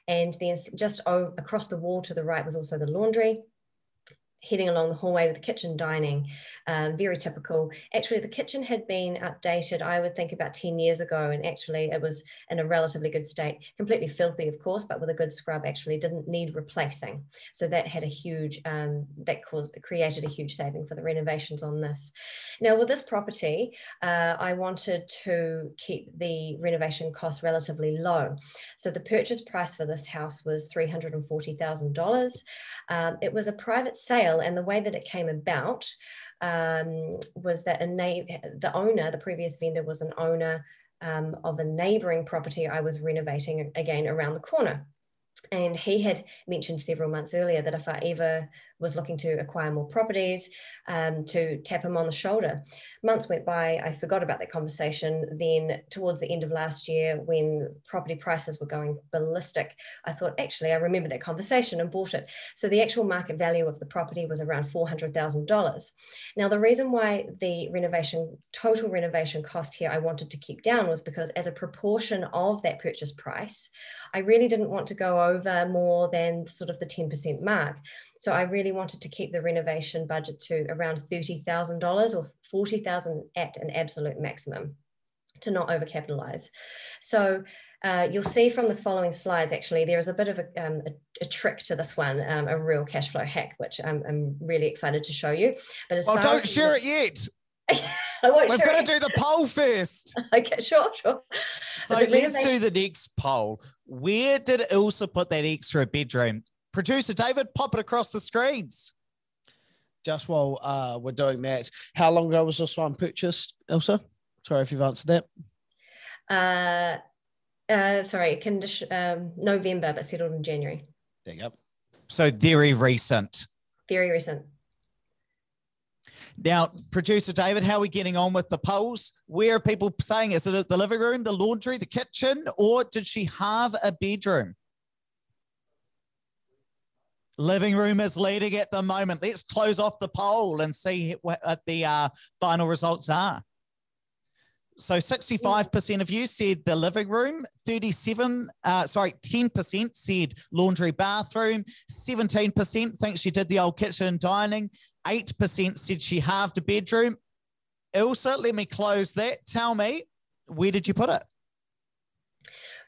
And then just over, across the wall to the right was also the laundry heading along the hallway with the kitchen dining, um, very typical. Actually, the kitchen had been updated, I would think about 10 years ago, and actually it was in a relatively good state, completely filthy, of course, but with a good scrub, actually didn't need replacing. So that had a huge, um, that caused, created a huge saving for the renovations on this. Now, with this property, uh, I wanted to keep the renovation costs relatively low. So the purchase price for this house was $340,000. Um, it was a private sale and the way that it came about um, was that a na- the owner, the previous vendor was an owner um, of a neighboring property I was renovating again around the corner. And he had mentioned several months earlier that if I ever was looking to acquire more properties um, to tap him on the shoulder. Months went by, I forgot about that conversation. Then, towards the end of last year, when property prices were going ballistic, I thought, actually, I remember that conversation and bought it. So, the actual market value of the property was around $400,000. Now, the reason why the renovation, total renovation cost here, I wanted to keep down was because, as a proportion of that purchase price, I really didn't want to go over more than sort of the 10% mark. So I really wanted to keep the renovation budget to around $30,000 or 40,000 at an absolute maximum to not overcapitalize. So uh, you'll see from the following slides, actually, there is a bit of a, um, a, a trick to this one, um, a real cash flow hack, which I'm, I'm, really excited to show you. But as oh, don't share it yet. I won't We've got to do the poll first. okay, sure, sure. So let's do the next poll. Where did Ilse put that extra bedroom? Producer David, pop it across the screens. Just while uh, we're doing that, how long ago was this one purchased, Ilse? Sorry if you've answered that. Uh, uh, sorry, condition um, November, but settled in January. There you go. So very recent. Very recent. Now, producer David, how are we getting on with the polls? Where are people saying? Is it at the living room, the laundry, the kitchen, or did she have a bedroom? Living room is leading at the moment. Let's close off the poll and see what the uh, final results are. So 65% of you said the living room, 37, uh, sorry, 10% said laundry bathroom, 17% thinks she did the old kitchen dining, 8% said she halved a bedroom. Ilse, let me close that. Tell me, where did you put it?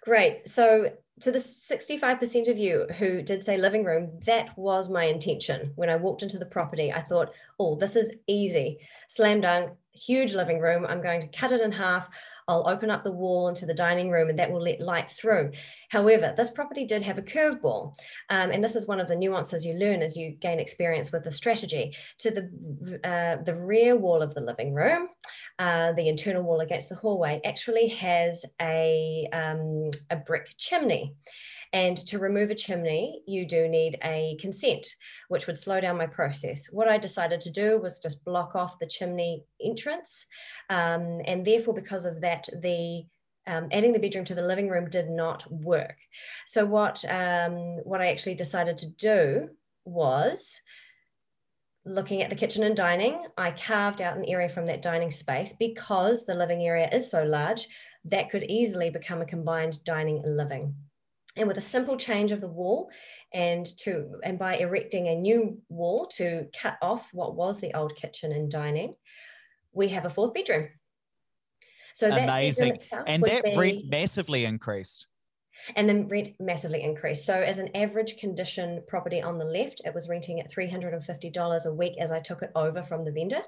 Great. So, to the 65% of you who did say living room, that was my intention. When I walked into the property, I thought, oh, this is easy. Slam dunk, huge living room. I'm going to cut it in half. I'll open up the wall into the dining room and that will let light through. However, this property did have a curved wall. Um, and this is one of the nuances you learn as you gain experience with the strategy. To the, uh, the rear wall of the living room, uh, the internal wall against the hallway actually has a, um, a brick chimney. And to remove a chimney, you do need a consent, which would slow down my process. What I decided to do was just block off the chimney entrance. Um, and therefore, because of that, the um, adding the bedroom to the living room did not work. So what um, what I actually decided to do was looking at the kitchen and dining, I carved out an area from that dining space because the living area is so large that could easily become a combined dining and living. And with a simple change of the wall and to and by erecting a new wall to cut off what was the old kitchen and dining, we have a fourth bedroom. So amazing. and that be, rent massively increased. And the rent massively increased. So as an average condition property on the left, it was renting at $350 a week as I took it over from the vendor.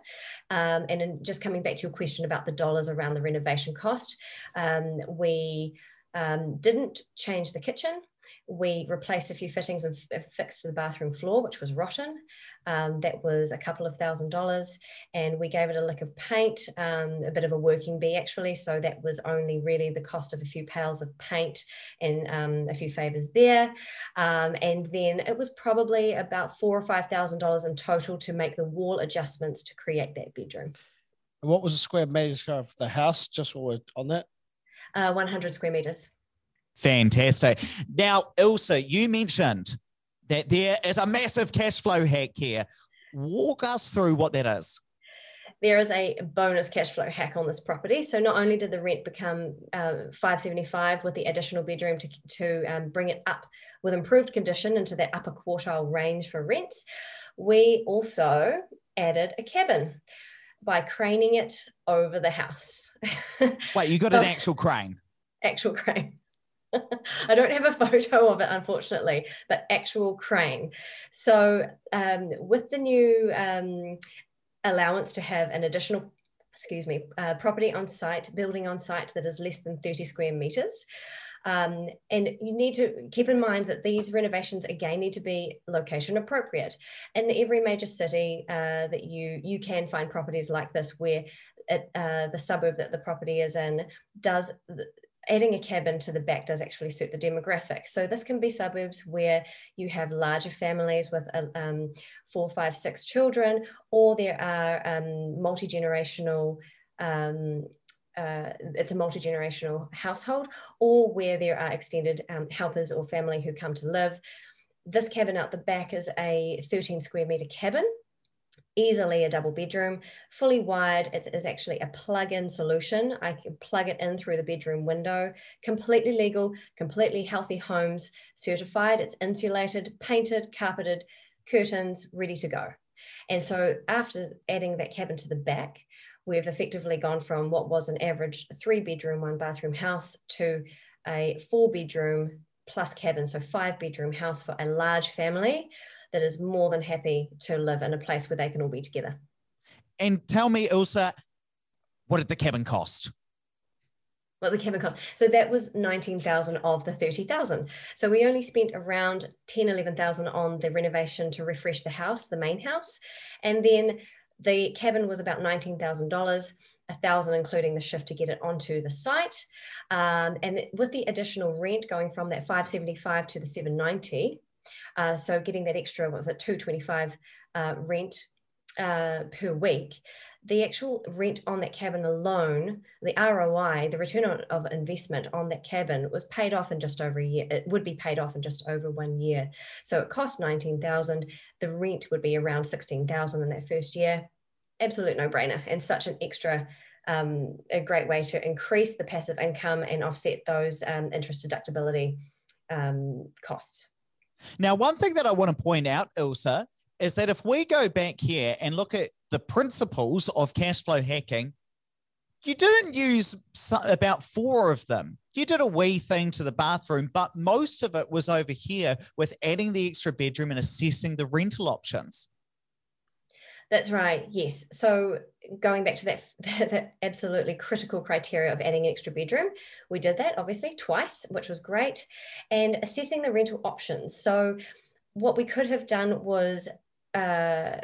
Um, and just coming back to your question about the dollars around the renovation cost, um, we um, didn't change the kitchen. We replaced a few fittings and fixed the bathroom floor, which was rotten. Um, that was a couple of thousand dollars. And we gave it a lick of paint, um, a bit of a working bee actually. So that was only really the cost of a few pails of paint and um, a few favors there. Um, and then it was probably about four or five thousand dollars in total to make the wall adjustments to create that bedroom. what was the square meters of the house? Just while we're on that uh, 100 square meters. Fantastic. Now, Ilse, you mentioned that there is a massive cash flow hack here. Walk us through what that is. There is a bonus cash flow hack on this property. So not only did the rent become uh, 575 with the additional bedroom to, to um, bring it up with improved condition into that upper quartile range for rents, we also added a cabin by craning it over the house. Wait, you got an actual crane? Actual crane. I don't have a photo of it, unfortunately, but actual crane. So, um, with the new um, allowance to have an additional excuse me, uh, property on site, building on site that is less than 30 square meters. Um, and you need to keep in mind that these renovations again need to be location appropriate. In every major city uh, that you you can find properties like this where it, uh, the suburb that the property is in does adding a cabin to the back does actually suit the demographic. So this can be suburbs where you have larger families with uh, um, four, five, six children, or there are um, multi-generational um, uh, it's a multi-generational household or where there are extended um, helpers or family who come to live. This cabin out the back is a 13 square meter cabin easily a double bedroom, fully wired. It is actually a plug-in solution. I can plug it in through the bedroom window, completely legal, completely healthy homes, certified. It's insulated, painted, carpeted, curtains, ready to go. And so after adding that cabin to the back, we've effectively gone from what was an average three bedroom, one bathroom house to a four bedroom plus cabin, so five bedroom house for a large family that is more than happy to live in a place where they can all be together. And tell me, Ilse, what did the cabin cost? What the cabin cost? So that was 19,000 of the 30,000. So we only spent around 10, 11,000 on the renovation to refresh the house, the main house. And then the cabin was about $19,000 a thousand including the shift to get it onto the site. Um, and with the additional rent going from that 575 to the 790 uh, so getting that extra, what was it, 225 uh, rent uh, per week, the actual rent on that cabin alone, the ROI, the return on, of investment on that cabin was paid off in just over a year. It would be paid off in just over one year. So it cost 19,000. The rent would be around 16,000 in that first year. Absolute no brainer and such an extra um, a great way to increase the passive income and offset those um, interest deductibility um, costs. Now, one thing that I want to point out, Ilse, is that if we go back here and look at the principles of cash flow hacking, you didn't use about four of them. You did a wee thing to the bathroom, but most of it was over here with adding the extra bedroom and assessing the rental options. That's right. Yes. So going back to that, that, absolutely critical criteria of adding an extra bedroom, we did that obviously twice, which was great, and assessing the rental options. So what we could have done was. Uh,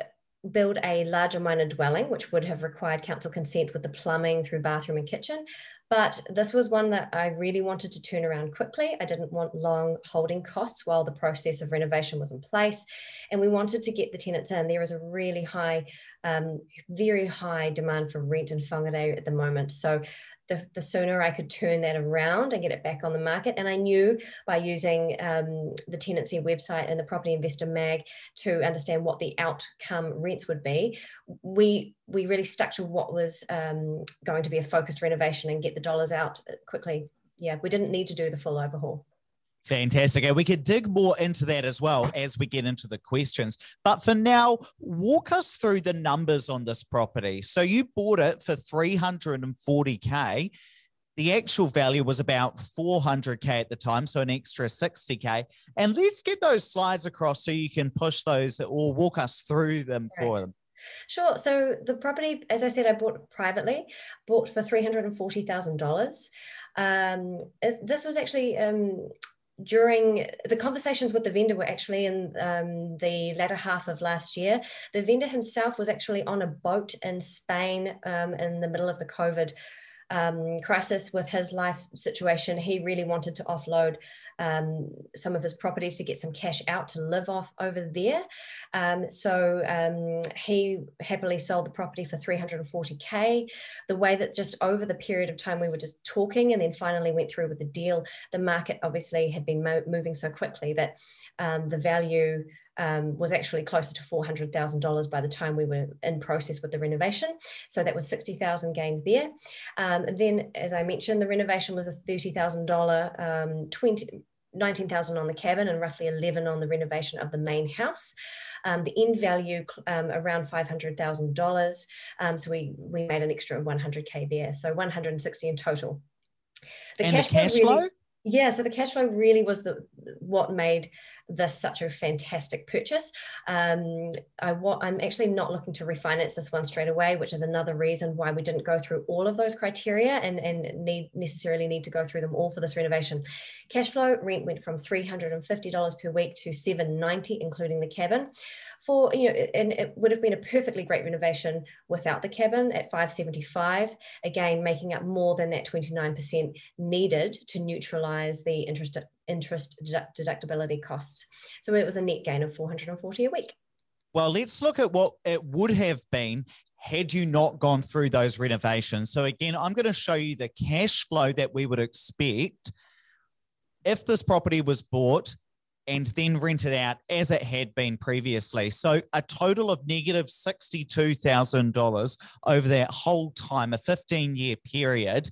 build a larger minor dwelling, which would have required council consent with the plumbing through bathroom and kitchen. But this was one that I really wanted to turn around quickly. I didn't want long holding costs while the process of renovation was in place. And we wanted to get the tenants in. There is a really high, um, very high demand for rent in Whangarei at the moment. So the, the sooner I could turn that around and get it back on the market. And I knew by using um, the tenancy website and the property investor mag to understand what the outcome rents would be, we we really stuck to what was um, going to be a focused renovation and get the dollars out quickly. Yeah, we didn't need to do the full overhaul. Fantastic. And we could dig more into that as well as we get into the questions. But for now, walk us through the numbers on this property. So you bought it for 340K. The actual value was about 400K at the time, so an extra 60K. And let's get those slides across so you can push those or walk us through them for them. Sure. So the property, as I said, I bought privately, bought for three hundred and forty thousand um, dollars. This was actually um, during the conversations with the vendor were actually in um, the latter half of last year. The vendor himself was actually on a boat in Spain um, in the middle of the COVID um, crisis with his life situation, he really wanted to offload um, some of his properties to get some cash out to live off over there. Um, so um, he happily sold the property for 340k. The way that just over the period of time we were just talking and then finally went through with the deal, the market obviously had been mo- moving so quickly that um, the value um, was actually closer to $400,000 by the time we were in process with the renovation. So that was 60,000 gained there. Um, then, as I mentioned, the renovation was a $30,000, um, 20, 19,000 on the cabin and roughly 11 on the renovation of the main house. Um, the end value um, around $500,000. Um, so we, we made an extra 100K there. So 160 in total. The and cash, the cash flow? yeah so the cash flow really was the what made this such a fantastic purchase. Um, I I'm actually not looking to refinance this one straight away, which is another reason why we didn't go through all of those criteria and, and need necessarily need to go through them all for this renovation. Cash flow rent went from $350 per week to 790, including the cabin. For you know, and it would have been a perfectly great renovation without the cabin at 575, again making up more than that 29% needed to neutralize the interest interest deductibility costs. So it was a net gain of 440 a week. Well, let's look at what it would have been had you not gone through those renovations. So, again, I'm going to show you the cash flow that we would expect if this property was bought and then rented out as it had been previously. So, a total of negative $62,000 over that whole time, a 15 year period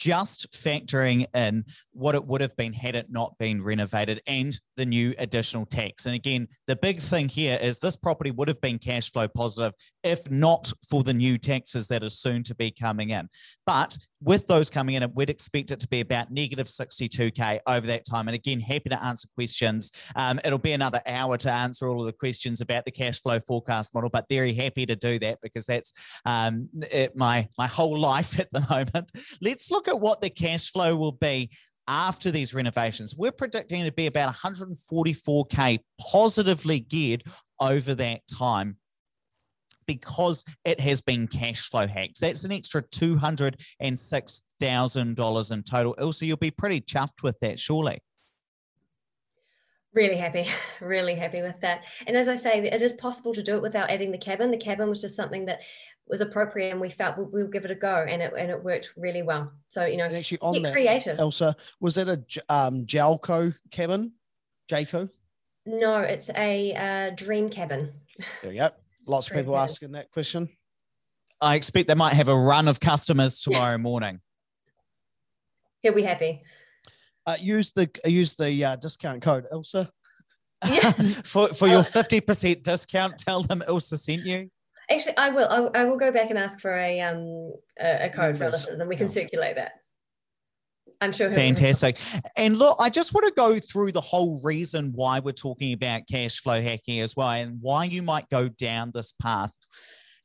just factoring in what it would have been had it not been renovated and the new additional tax. And again, the big thing here is this property would have been cash flow positive if not for the new taxes that are soon to be coming in. But with those coming in, we'd expect it to be about negative 62K over that time. And again, happy to answer questions. Um, it'll be another hour to answer all of the questions about the cash flow forecast model, but very happy to do that because that's um, it, my, my whole life at the moment. Let's look at what the cash flow will be after these renovations. We're predicting to be about 144K positively geared over that time because it has been cash flow hacked. That's an extra $206,000 in total. Ilse, you'll be pretty chuffed with that, surely. Really happy, really happy with that. And as I say, it is possible to do it without adding the cabin. The cabin was just something that was appropriate and we felt we'll, we'll give it a go and it, and it worked really well. So, you know, and actually on that, creative. Ilse, was that a um, Jalco cabin? Jayco? No, it's a uh, dream cabin. There you go. Lots of people asking that question. I expect they might have a run of customers tomorrow morning. He'll be happy. Uh, use the use the uh, discount code Ilse. Yeah. for for your fifty percent discount, tell them Ilse sent you. Actually, I will. I, I will go back and ask for a um a, a code for listeners, and we can circulate that. I'm sure. Fantastic. And look, I just want to go through the whole reason why we're talking about cash flow hacking as well, and why you might go down this path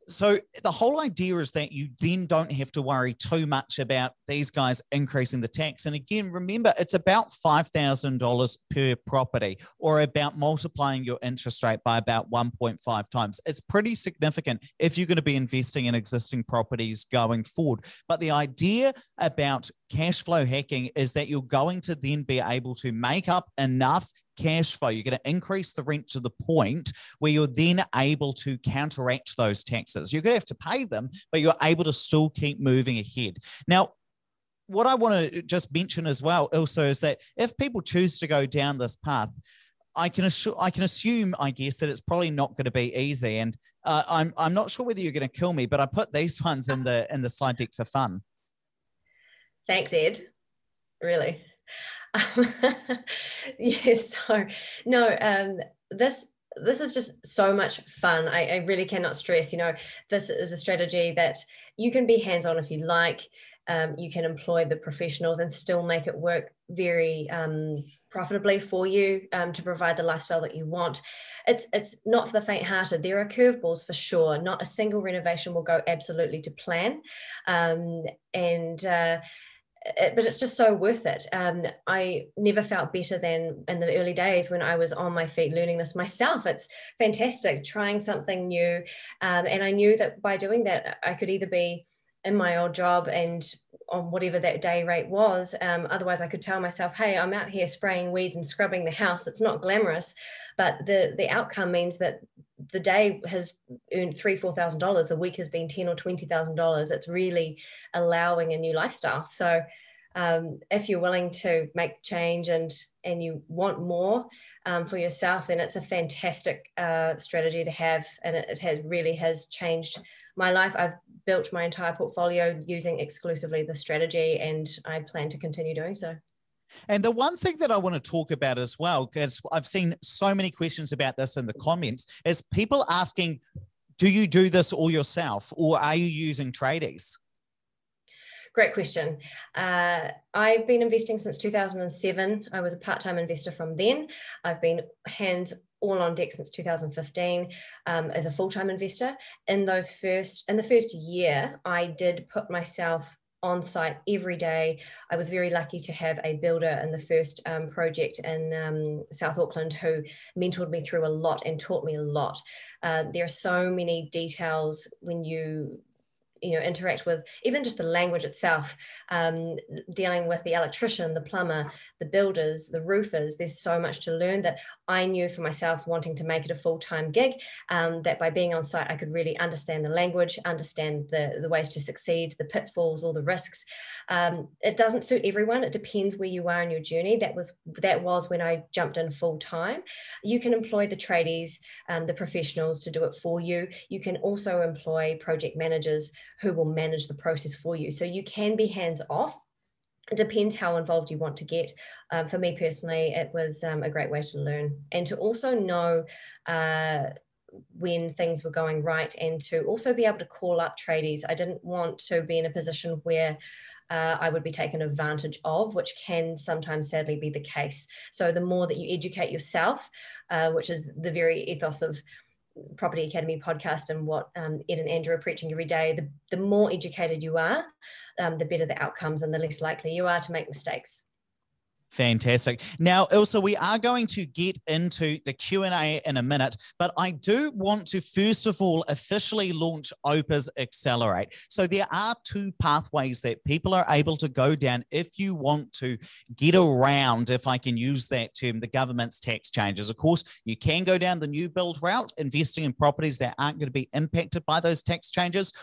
so the whole idea is that you then don't have to worry too much about these guys increasing the tax. And again, remember, it's about $5,000 per property or about multiplying your interest rate by about 1.5 times. It's pretty significant if you're going to be investing in existing properties going forward. But the idea about cash flow hacking is that you're going to then be able to make up enough cash flow. You're going to increase the rent to the point where you're then able to counteract those taxes. You're going to have to pay them, but you're able to still keep moving ahead. Now, what I want to just mention as well also is that if people choose to go down this path, I can I can assume, I guess, that it's probably not going to be easy. And uh, I'm I'm not sure whether you're going to kill me, but I put these ones in the in the slide deck for fun. Thanks, Ed. Really. yes. So no. Um, this this is just so much fun. I, I, really cannot stress. You know, this is a strategy that you can be hands on if you like. Um, you can employ the professionals and still make it work very um, profitably for you um, to provide the lifestyle that you want. It's it's not for the faint-hearted. There are curveballs for sure. Not a single renovation will go absolutely to plan, um, and. Uh, it, but it's just so worth it. Um, I never felt better than in the early days when I was on my feet learning this myself. It's fantastic trying something new. Um, and I knew that by doing that, I could either be in my old job and on whatever that day rate was. Um, otherwise, I could tell myself, hey, I'm out here spraying weeds and scrubbing the house. It's not glamorous, but the, the outcome means that the day has earned three, four thousand dollars. The week has been ten or twenty thousand dollars. It's really allowing a new lifestyle. So, um, if you're willing to make change and and you want more um, for yourself, then it's a fantastic uh, strategy to have, and it, it has really has changed my life. I've built my entire portfolio using exclusively the strategy, and I plan to continue doing so. And the one thing that I want to talk about as well, because I've seen so many questions about this in the comments, is people asking, do you do this all yourself or are you using tradies? great question. Uh, I've been investing since 2007. I was a part time investor from then. I've been hands all on deck since 2015 um, as a full time investor. In those first, in the first year, I did put myself on site every day. I was very lucky to have a builder in the first um, project in um, South Auckland who mentored me through a lot and taught me a lot. Uh, there are so many details when you you know interact with even just the language itself um, dealing with the electrician the plumber the builders the roofers there's so much to learn that i knew for myself wanting to make it a full-time gig um, that by being on site i could really understand the language understand the, the ways to succeed the pitfalls all the risks. Um, it doesn't suit everyone. It depends where you are in your journey. That was that was when i jumped in full-time. You can employ the tradies um, the professionals to do it for you. You can also employ project managers who will manage the process for you. So you can be hands off. It depends how involved you want to get. Um, for me personally, it was um, a great way to learn and to also know uh, when things were going right and to also be able to call up tradies. I didn't want to be in a position where uh, I would be taken advantage of, which can sometimes sadly be the case. So the more that you educate yourself, uh, which is the very ethos of Property Academy podcast and what um, Ed and Andrew are preaching every day, the, the more educated you are, um, the better the outcomes and the less likely you are to make mistakes. Fantastic. Now, Ilse, we are going to get into the Q&A in a minute, but I do want to first of all officially launch Opus Accelerate. So there are two pathways that people are able to go down if you want to get around, if I can use that term, the government's tax changes. Of course, you can go down the new build route, investing in properties that aren't going to be impacted by those tax changes,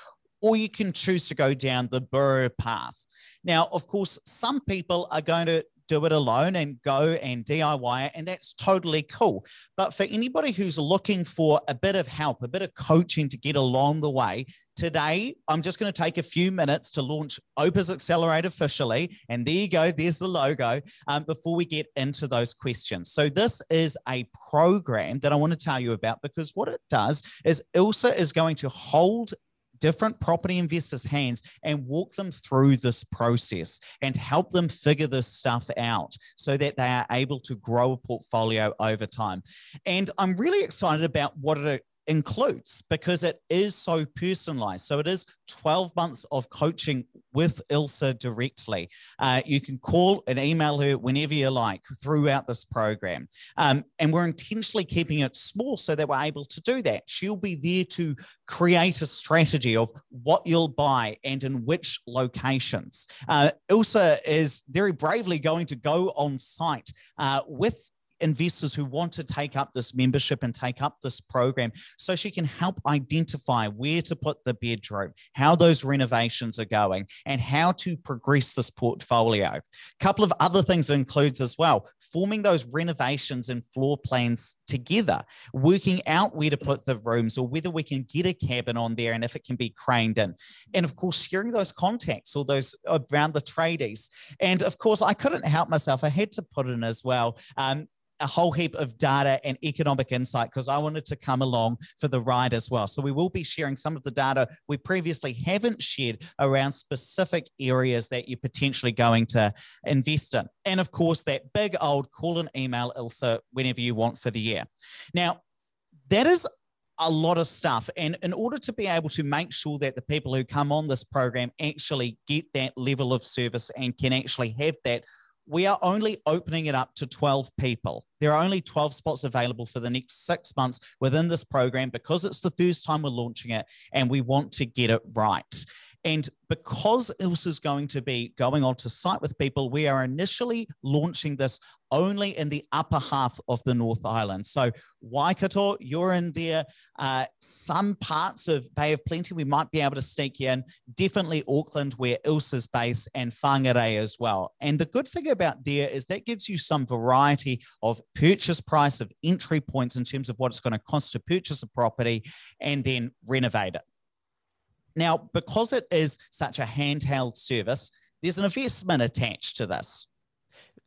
or you can choose to go down the BRRRR path. Now, of course, some people are going to do it alone and go and DIY it, and that's totally cool. But for anybody who's looking for a bit of help, a bit of coaching to get along the way, today I'm just going to take a few minutes to launch Opus Accelerate officially. And there you go, there's the logo um, before we get into those questions. So, this is a program that I want to tell you about because what it does is Ilse is going to hold different property investors' hands and walk them through this process and help them figure this stuff out so that they are able to grow a portfolio over time. And I'm really excited about what it includes because it is so personalized. So it is 12 months of coaching with Ilse directly. Uh, you can call and email her whenever you like throughout this program. Um, and we're intentionally keeping it small so that we're able to do that. She'll be there to create a strategy of what you'll buy and in which locations. Uh, Ilse is very bravely going to go on site uh, with investors who want to take up this membership and take up this program so she can help identify where to put the bedroom, how those renovations are going, and how to progress this portfolio. A couple of other things it includes as well forming those renovations and floor plans together, working out where to put the rooms or whether we can get a cabin on there and if it can be craned in. And of course, sharing those contacts or those around the tradies. And of course, I couldn't help myself. I had to put in as well. Um, a whole heap of data and economic insight because I wanted to come along for the ride as well. So we will be sharing some of the data we previously haven't shared around specific areas that you're potentially going to invest in. And of course, that big old call and email Ilse whenever you want for the year. Now, that is a lot of stuff. And in order to be able to make sure that the people who come on this program actually get that level of service and can actually have that we are only opening it up to 12 people. There are only 12 spots available for the next six months within this program because it's the first time we're launching it and we want to get it right. And because Ilse is going to be going on to site with people, we are initially launching this only in the upper half of the North Island. So Waikato, you're in there. Uh, some parts of Bay of Plenty, we might be able to sneak in. Definitely Auckland, where Ilse's base, and Whangarei as well. And the good thing about there is that gives you some variety of purchase price, of entry points in terms of what it's going to cost to purchase a property and then renovate it. Now, because it is such a handheld service, there's an investment attached to this.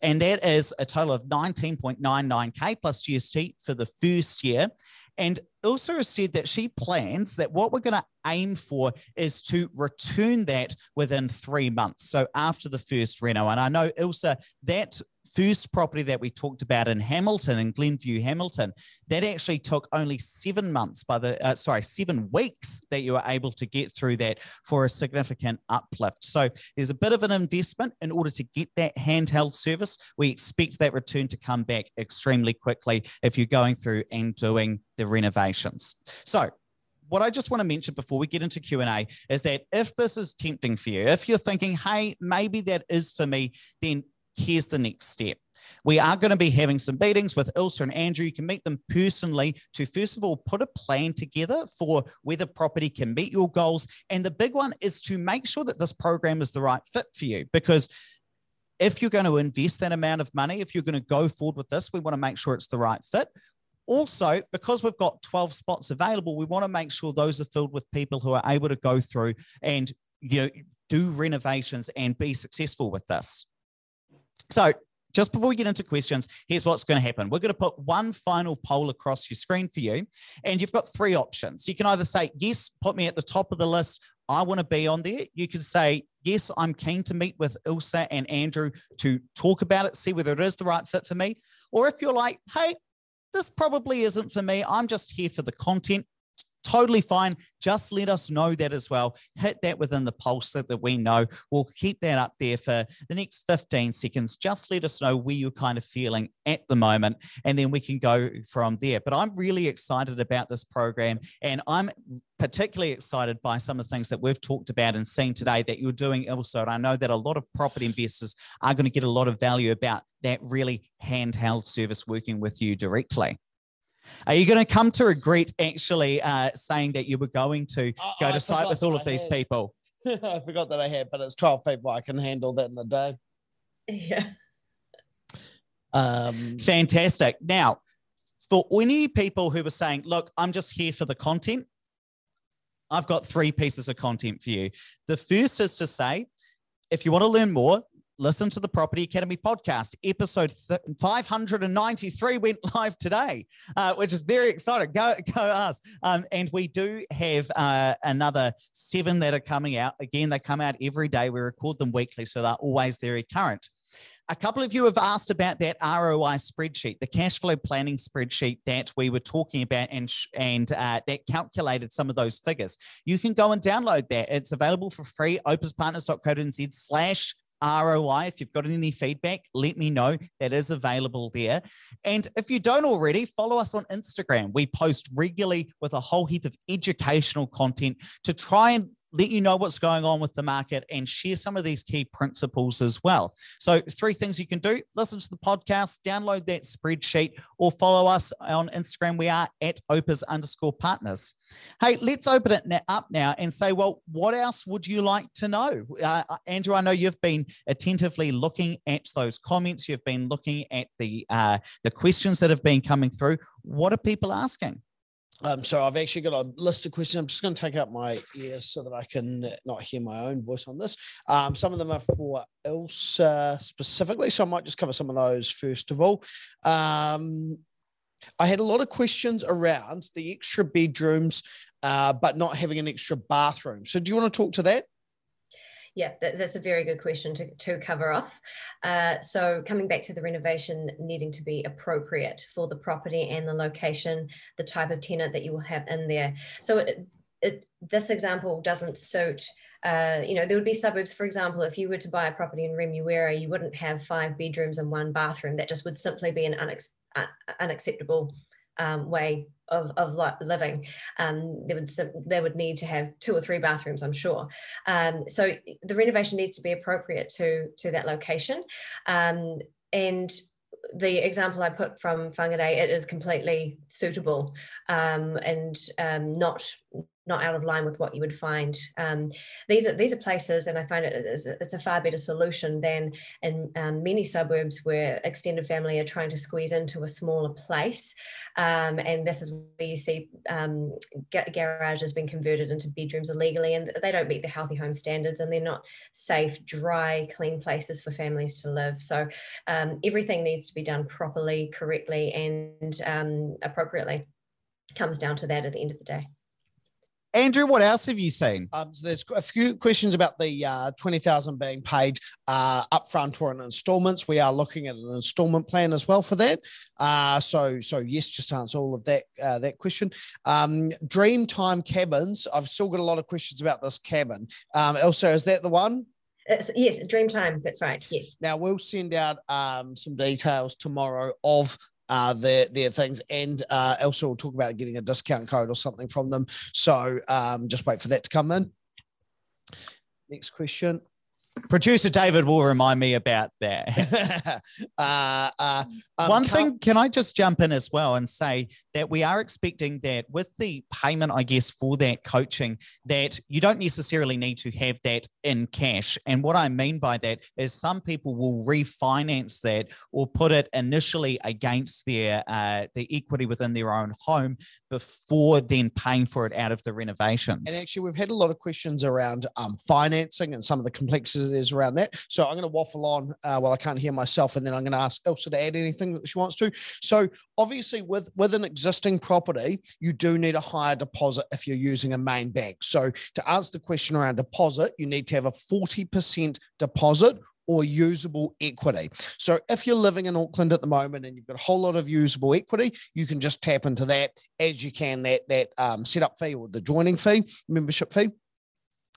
And that is a total of 19.99K plus GST for the first year. And Ilse has said that she plans that what we're going to aim for is to return that within three months. So after the first reno. And I know, Ilse, that first property that we talked about in Hamilton, in Glenview, Hamilton, that actually took only seven months by the, uh, sorry, seven weeks that you were able to get through that for a significant uplift. So there's a bit of an investment in order to get that handheld service. We expect that return to come back extremely quickly if you're going through and doing the renovations. So what I just want to mention before we get into Q&A is that if this is tempting for you, if you're thinking, hey, maybe that is for me, then here's the next step. We are going to be having some meetings with Ilse and Andrew. You can meet them personally to, first of all, put a plan together for whether property can meet your goals. And the big one is to make sure that this program is the right fit for you because if you're going to invest that amount of money, if you're going to go forward with this, we want to make sure it's the right fit. Also, because we've got 12 spots available, we want to make sure those are filled with people who are able to go through and you know do renovations and be successful with this. So just before we get into questions, here's what's going to happen. We're going to put one final poll across your screen for you, and you've got three options. You can either say, Yes, put me at the top of the list. I want to be on there. You can say, Yes, I'm keen to meet with Ilse and Andrew to talk about it, see whether it is the right fit for me. Or if you're like, Hey, this probably isn't for me, I'm just here for the content totally fine. Just let us know that as well. Hit that within the pulse so that we know. We'll keep that up there for the next 15 seconds. Just let us know where you're kind of feeling at the moment, and then we can go from there. But I'm really excited about this program, and I'm particularly excited by some of the things that we've talked about and seen today that you're doing also. And I know that a lot of property investors are going to get a lot of value about that really handheld service working with you directly. Are you going to come to regret actually uh, saying that you were going to go I, to site with all of these people? I forgot that I had, but it's 12 people. I can handle that in a day. Yeah. Um, Fantastic. Now, for any people who were saying, look, I'm just here for the content, I've got three pieces of content for you. The first is to say, if you want to learn more, listen to the Property Academy podcast. Episode 593 went live today, uh, which is very exciting. Go, go us. Um, and we do have uh, another seven that are coming out. Again, they come out every day. We record them weekly, so they're always very current. A couple of you have asked about that ROI spreadsheet, the cash flow planning spreadsheet that we were talking about, and and uh, that calculated some of those figures. You can go and download that. It's available for free. opuspartners.co.nz slash ROI. If you've got any feedback, let me know. That is available there. And if you don't already, follow us on Instagram. We post regularly with a whole heap of educational content to try and let you know what's going on with the market and share some of these key principles as well. So, three things you can do listen to the podcast, download that spreadsheet, or follow us on Instagram. We are at opus underscore partners. Hey, let's open it up now and say, well, what else would you like to know? Uh, uh, Andrew, I know you've been attentively looking at those comments, you've been looking at the, uh, the questions that have been coming through. What are people asking? Um, so I've actually got a list of questions. I'm just going to take out my ears so that I can not hear my own voice on this. Um, some of them are for Ilse specifically, so I might just cover some of those first of all. Um, I had a lot of questions around the extra bedrooms, uh, but not having an extra bathroom. So do you want to talk to that? Yeah, that, that's a very good question to, to cover off. Uh, so, coming back to the renovation needing to be appropriate for the property and the location, the type of tenant that you will have in there. So, it, it, this example doesn't suit. Uh, you know, there would be suburbs, for example, if you were to buy a property in Remuera, you wouldn't have five bedrooms and one bathroom. That just would simply be an unex- uh, unacceptable um, way of, of living. Um, they would they would need to have two or three bathrooms, I'm sure. Um, so the renovation needs to be appropriate to to that location. Um, and the example I put from Whangarei, it is completely suitable um, and um, not not out of line with what you would find. Um, these are these are places, and I find it is it's a far better solution than in um, many suburbs where extended family are trying to squeeze into a smaller place. Um, and this is where you see um, garages being converted into bedrooms illegally, and they don't meet the healthy home standards, and they're not safe, dry, clean places for families to live. So um, everything needs to be done properly, correctly, and um, appropriately. comes down to that at the end of the day. Andrew, what else have you seen? Um, so there's a few questions about the uh, twenty thousand being paid uh, upfront or in instalments. We are looking at an instalment plan as well for that. Uh, so, so yes, just answer all of that uh, that question. Um, Dreamtime cabins. I've still got a lot of questions about this cabin. Um, Ilse, is that the one? It's, yes, Dreamtime. That's right. Yes. Now we'll send out um, some details tomorrow of uh, their their things, and uh, Ilse will talk about getting a discount code or something from them. So um, just wait for that to come in. Next question. Producer David will remind me about that. uh, uh, um, One thing, can I just jump in as well and say that we are expecting that with the payment, I guess, for that coaching, that you don't necessarily need to have that in cash. And what I mean by that is some people will refinance that or put it initially against their uh, the equity within their own home before then paying for it out of the renovations. And actually, we've had a lot of questions around um, financing and some of the complexities around that. So I'm going to waffle on uh, while I can't hear myself, and then I'm going to ask Ilse to add anything that she wants to. So obviously, with with an existing property, you do need a higher deposit if you're using a main bank. So to answer the question around deposit, you need to have a 40% deposit or usable equity. So if you're living in Auckland at the moment and you've got a whole lot of usable equity, you can just tap into that as you can that that um, setup fee or the joining fee, membership fee.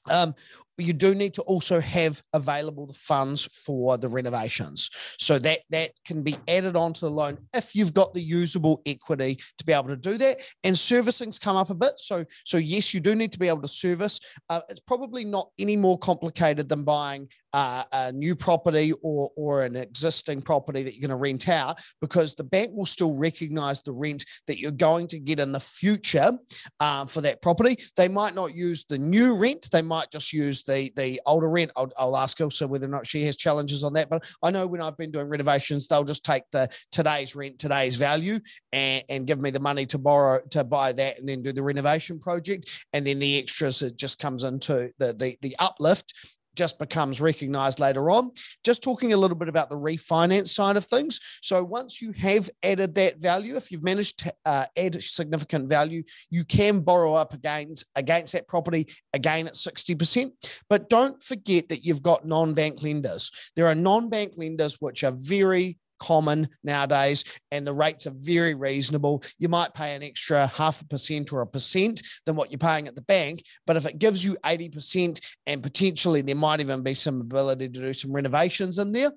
Um, you do need to also have available the funds for the renovations. So that that can be added onto the loan if you've got the usable equity to be able to do that. And servicing's come up a bit. So so yes, you do need to be able to service. Uh, it's probably not any more complicated than buying uh, a new property or or an existing property that you're going to rent out because the bank will still recognize the rent that you're going to get in the future um, for that property. They might not use the new rent. They might just use the the older rent. I'll, I'll ask Ilse whether or not she has challenges on that. But I know when I've been doing renovations, they'll just take the today's rent, today's value, and, and give me the money to borrow to buy that, and then do the renovation project, and then the extras it just comes into the the, the uplift just becomes recognized later on. Just talking a little bit about the refinance side of things. So once you have added that value, if you've managed to uh, add significant value, you can borrow up against against that property again at 60%. But don't forget that you've got non-bank lenders. There are non-bank lenders which are very common nowadays, and the rates are very reasonable. You might pay an extra half a percent or a percent than what you're paying at the bank, but if it gives you 80% and potentially there might even be some ability to do some renovations in there,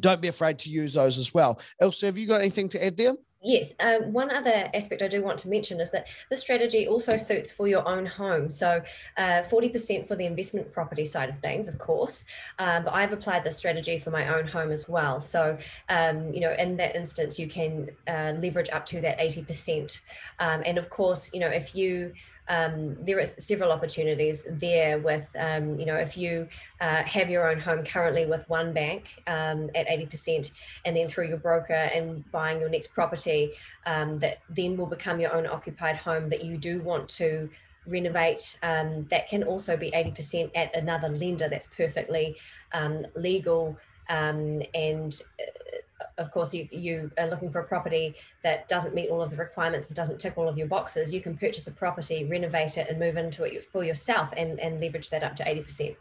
don't be afraid to use those as well. Ilse, have you got anything to add there? Yes, uh, one other aspect I do want to mention is that this strategy also suits for your own home. So, uh, 40% for the investment property side of things, of course, um, but I've applied this strategy for my own home as well. So, um, you know, in that instance, you can uh, leverage up to that 80%. Um, and of course, you know, if you um, there are several opportunities there with, um, you know, if you uh, have your own home currently with one bank um, at 80%, and then through your broker and buying your next property, um, that then will become your own occupied home that you do want to renovate, um, that can also be 80% at another lender that's perfectly um, legal and uh, of course, you, you are looking for a property that doesn't meet all of the requirements and doesn't tick all of your boxes, you can purchase a property, renovate it, and move into it for yourself and, and leverage that up to 80%.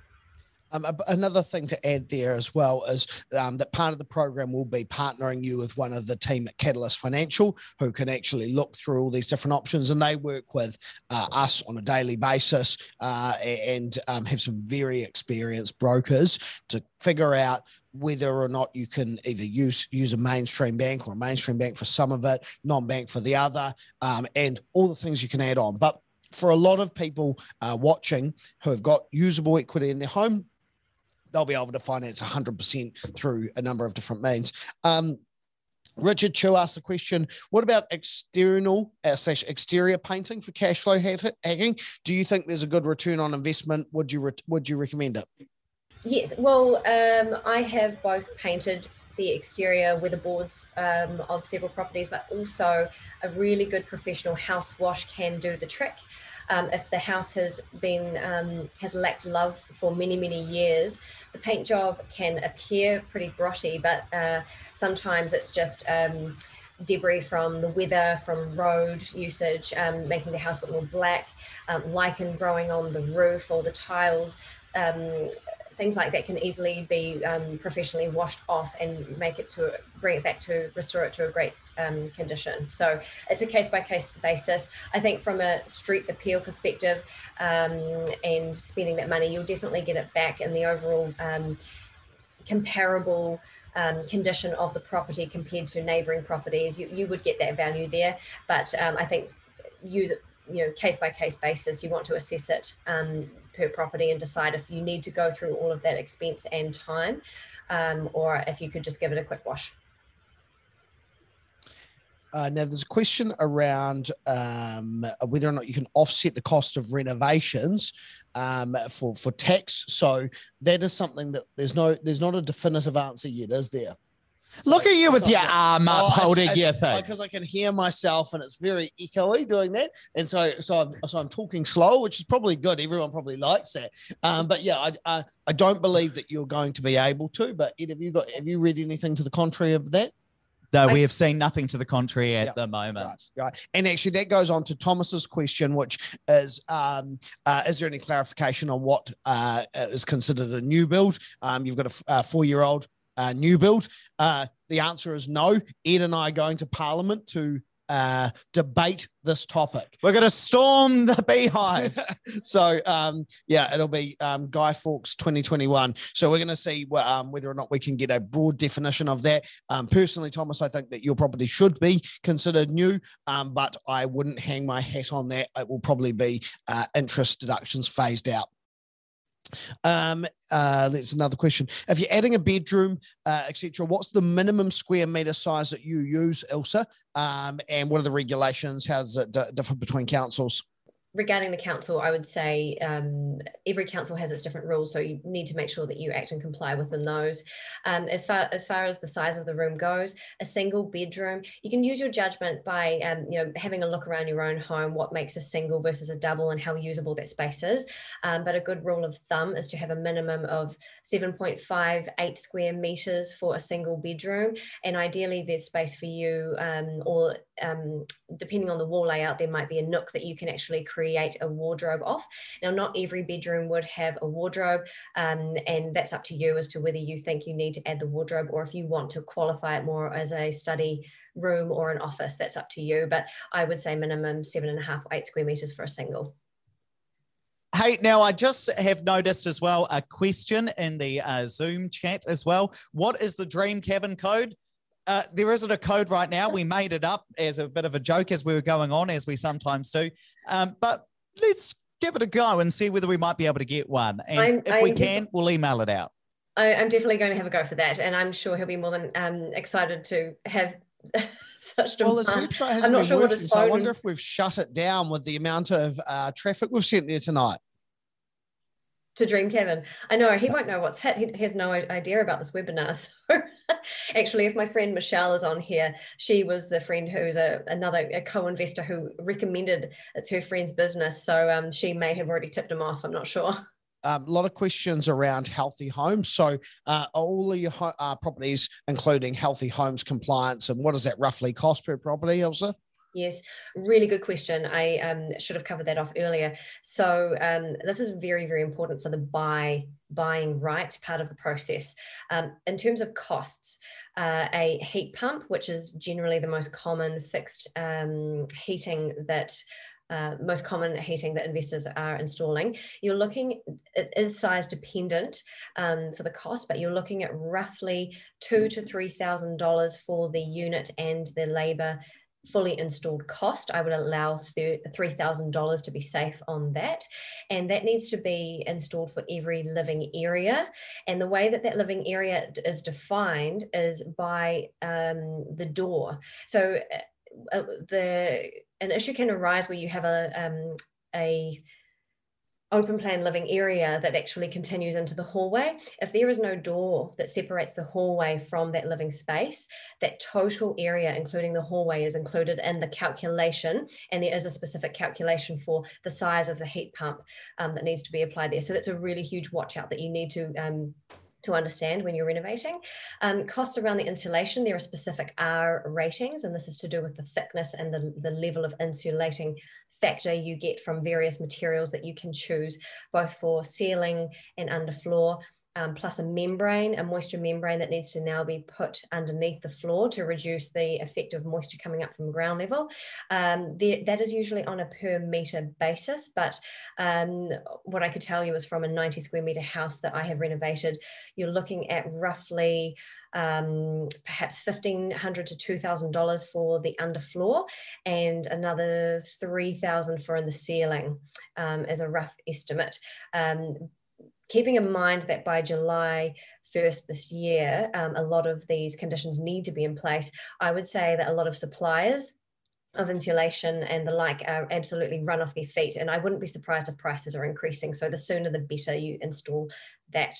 Um, another thing to add there as well is um, that part of the program will be partnering you with one of the team at Catalyst Financial who can actually look through all these different options and they work with uh, us on a daily basis uh, and um, have some very experienced brokers to figure out whether or not you can either use use a mainstream bank or a mainstream bank for some of it, non-bank for the other, um, and all the things you can add on. But for a lot of people uh, watching who have got usable equity in their home, they'll be able to finance 100% through a number of different means. Um, Richard Chu asked the question: What about external uh, slash exterior painting for cash flow hacking? Do you think there's a good return on investment? Would you re- would you recommend it? Yes. Well, um, I have both painted the exterior weatherboards um, of several properties, but also a really good professional house wash can do the trick. Um, if the house has been um, has lacked love for many many years, the paint job can appear pretty brushy, but uh, sometimes it's just um, debris from the weather, from road usage, um, making the house look more black, um, lichen growing on the roof or the tiles. Um, things like that can easily be um, professionally washed off and make it to bring it back to restore it to a great um, condition. So it's a case by case basis. I think from a street appeal perspective um, and spending that money, you'll definitely get it back in the overall um, comparable um, condition of the property compared to neighboring properties. You, you would get that value there, but um, I think use it you know case by case basis you want to assess it um, per property and decide if you need to go through all of that expense and time um, or if you could just give it a quick wash uh, now, there's a question around um, whether or not you can offset the cost of renovations um, for for tax. So that is something that there's no there's not a definitive answer yet, is there? Look at you with your arm up, oh, holding it's, your thing. Because I can hear myself, and it's very echoey doing that. And so, so I'm, so I'm talking slow, which is probably good. Everyone probably likes that. Um, but yeah, I, I, I don't believe that you're going to be able to. But Ed, have you got have you read anything to the contrary of that? No, we have seen nothing to the contrary at the moment. Right, right. And actually, that goes on to Thomas's question, which is um, uh, Is there any clarification on what uh, is considered a new build? Um, you've got a, a four year old uh, new build? Uh, the answer is no. Ed and I are going to Parliament to uh, debate this topic. We're going to storm the beehive. so, um, yeah, it'll be um, Guy Fawkes 2021. So, we're going to see um, whether or not we can get a broad definition of that. Um, personally, Thomas, I think that your property should be considered new, um, but I wouldn't hang my hat on that. It will probably be uh, interest deductions phased out. Um, uh, that's another question. If you're adding a bedroom, uh, etc., what's the minimum square meter size that you use, Ilse? Um, and what are the regulations? How does it d- differ between councils? Regarding the council, I would say um, every council has its different rules, so you need to make sure that you act and comply within those. Um, as far as far as the size of the room goes, a single bedroom, you can use your judgment by um, you know having a look around your own home, what makes a single versus a double, and how usable that space is. Um, but a good rule of thumb is to have a minimum of 7.58 square meters for a single bedroom, and ideally there's space for you, um, or um, depending on the wall layout, there might be a nook that you can actually create create a wardrobe off. Now, not every bedroom would have a wardrobe, um, and that's up to you as to whether you think you need to add the wardrobe or if you want to qualify it more as a study room or an office. That's up to you. But I would say minimum seven and a half, eight square meters for a single. Hey, now I just have noticed as well a question in the uh, Zoom chat as well. What is the dream cabin code? Uh, there isn't a code right now. We made it up as a bit of a joke as we were going on, as we sometimes do. Um, but let's give it a go and see whether we might be able to get one. And I'm, if I'm we can, we'll email it out. I, am definitely going to have a go for that, and I'm sure he'll be more than um, excited to have such demand. Well, his website hasn't I'm not been sure working, so I wonder if we've shut it down with the amount of uh, traffic we've sent there tonight to Dream Kevin. I know he won't know what's hit. He has no idea about this webinar. So actually, if my friend Michelle is on here, she was the friend who's a another a co-investor who recommended it's her friend's business. So um, she may have already tipped him off. I'm not sure. Um, a lot of questions around healthy homes. So, uh, all of your uh, properties, including healthy homes compliance, and what does that roughly cost per property, Ilse? Yes, really good question. I um, should have covered that off earlier. So um, this is very, very important for the buy buying right part of the process. Um, in terms of costs, uh, a heat pump, which is generally the most common fixed um, heating that uh, most common heating that investors are installing. You're looking, it is size dependent um, for the cost, but you're looking at roughly two to three thousand dollars for the unit and the labor fully installed cost, I would allow $3,000 to be safe on that. And that needs to be installed for every living area. And the way that that living area is defined is by um, the door. So uh, uh the an issue can arise where you have a, um, a open plan living area that actually continues into the hallway, if there is no door that separates the hallway from that living space, that total area, including the hallway, is included in the calculation. And there is a specific calculation for the size of the heat pump um, that needs to be applied there. So that's a really huge watch out that you need to um, to understand when you're renovating. Um, costs around the insulation, there are specific R ratings, and this is to do with the thickness and the, the level of insulating factor you get from various materials that you can choose, both for ceiling and underfloor um, plus a membrane, a moisture membrane that needs to now be put underneath the floor to reduce the effect of moisture coming up from ground level. Um, the, that is usually on a per meter basis, but um, what I could tell you is from a 90 square meter house that I have renovated, you're looking at roughly um, perhaps 1,500 to $2,000 for the underfloor and another 3000 for in the ceiling um, as a rough estimate. Keeping in mind that by July 1st this year, um, a lot of these conditions need to be in place, I would say that a lot of suppliers of insulation and the like are absolutely run off their feet. And I wouldn't be surprised if prices are increasing. So the sooner the better you install that.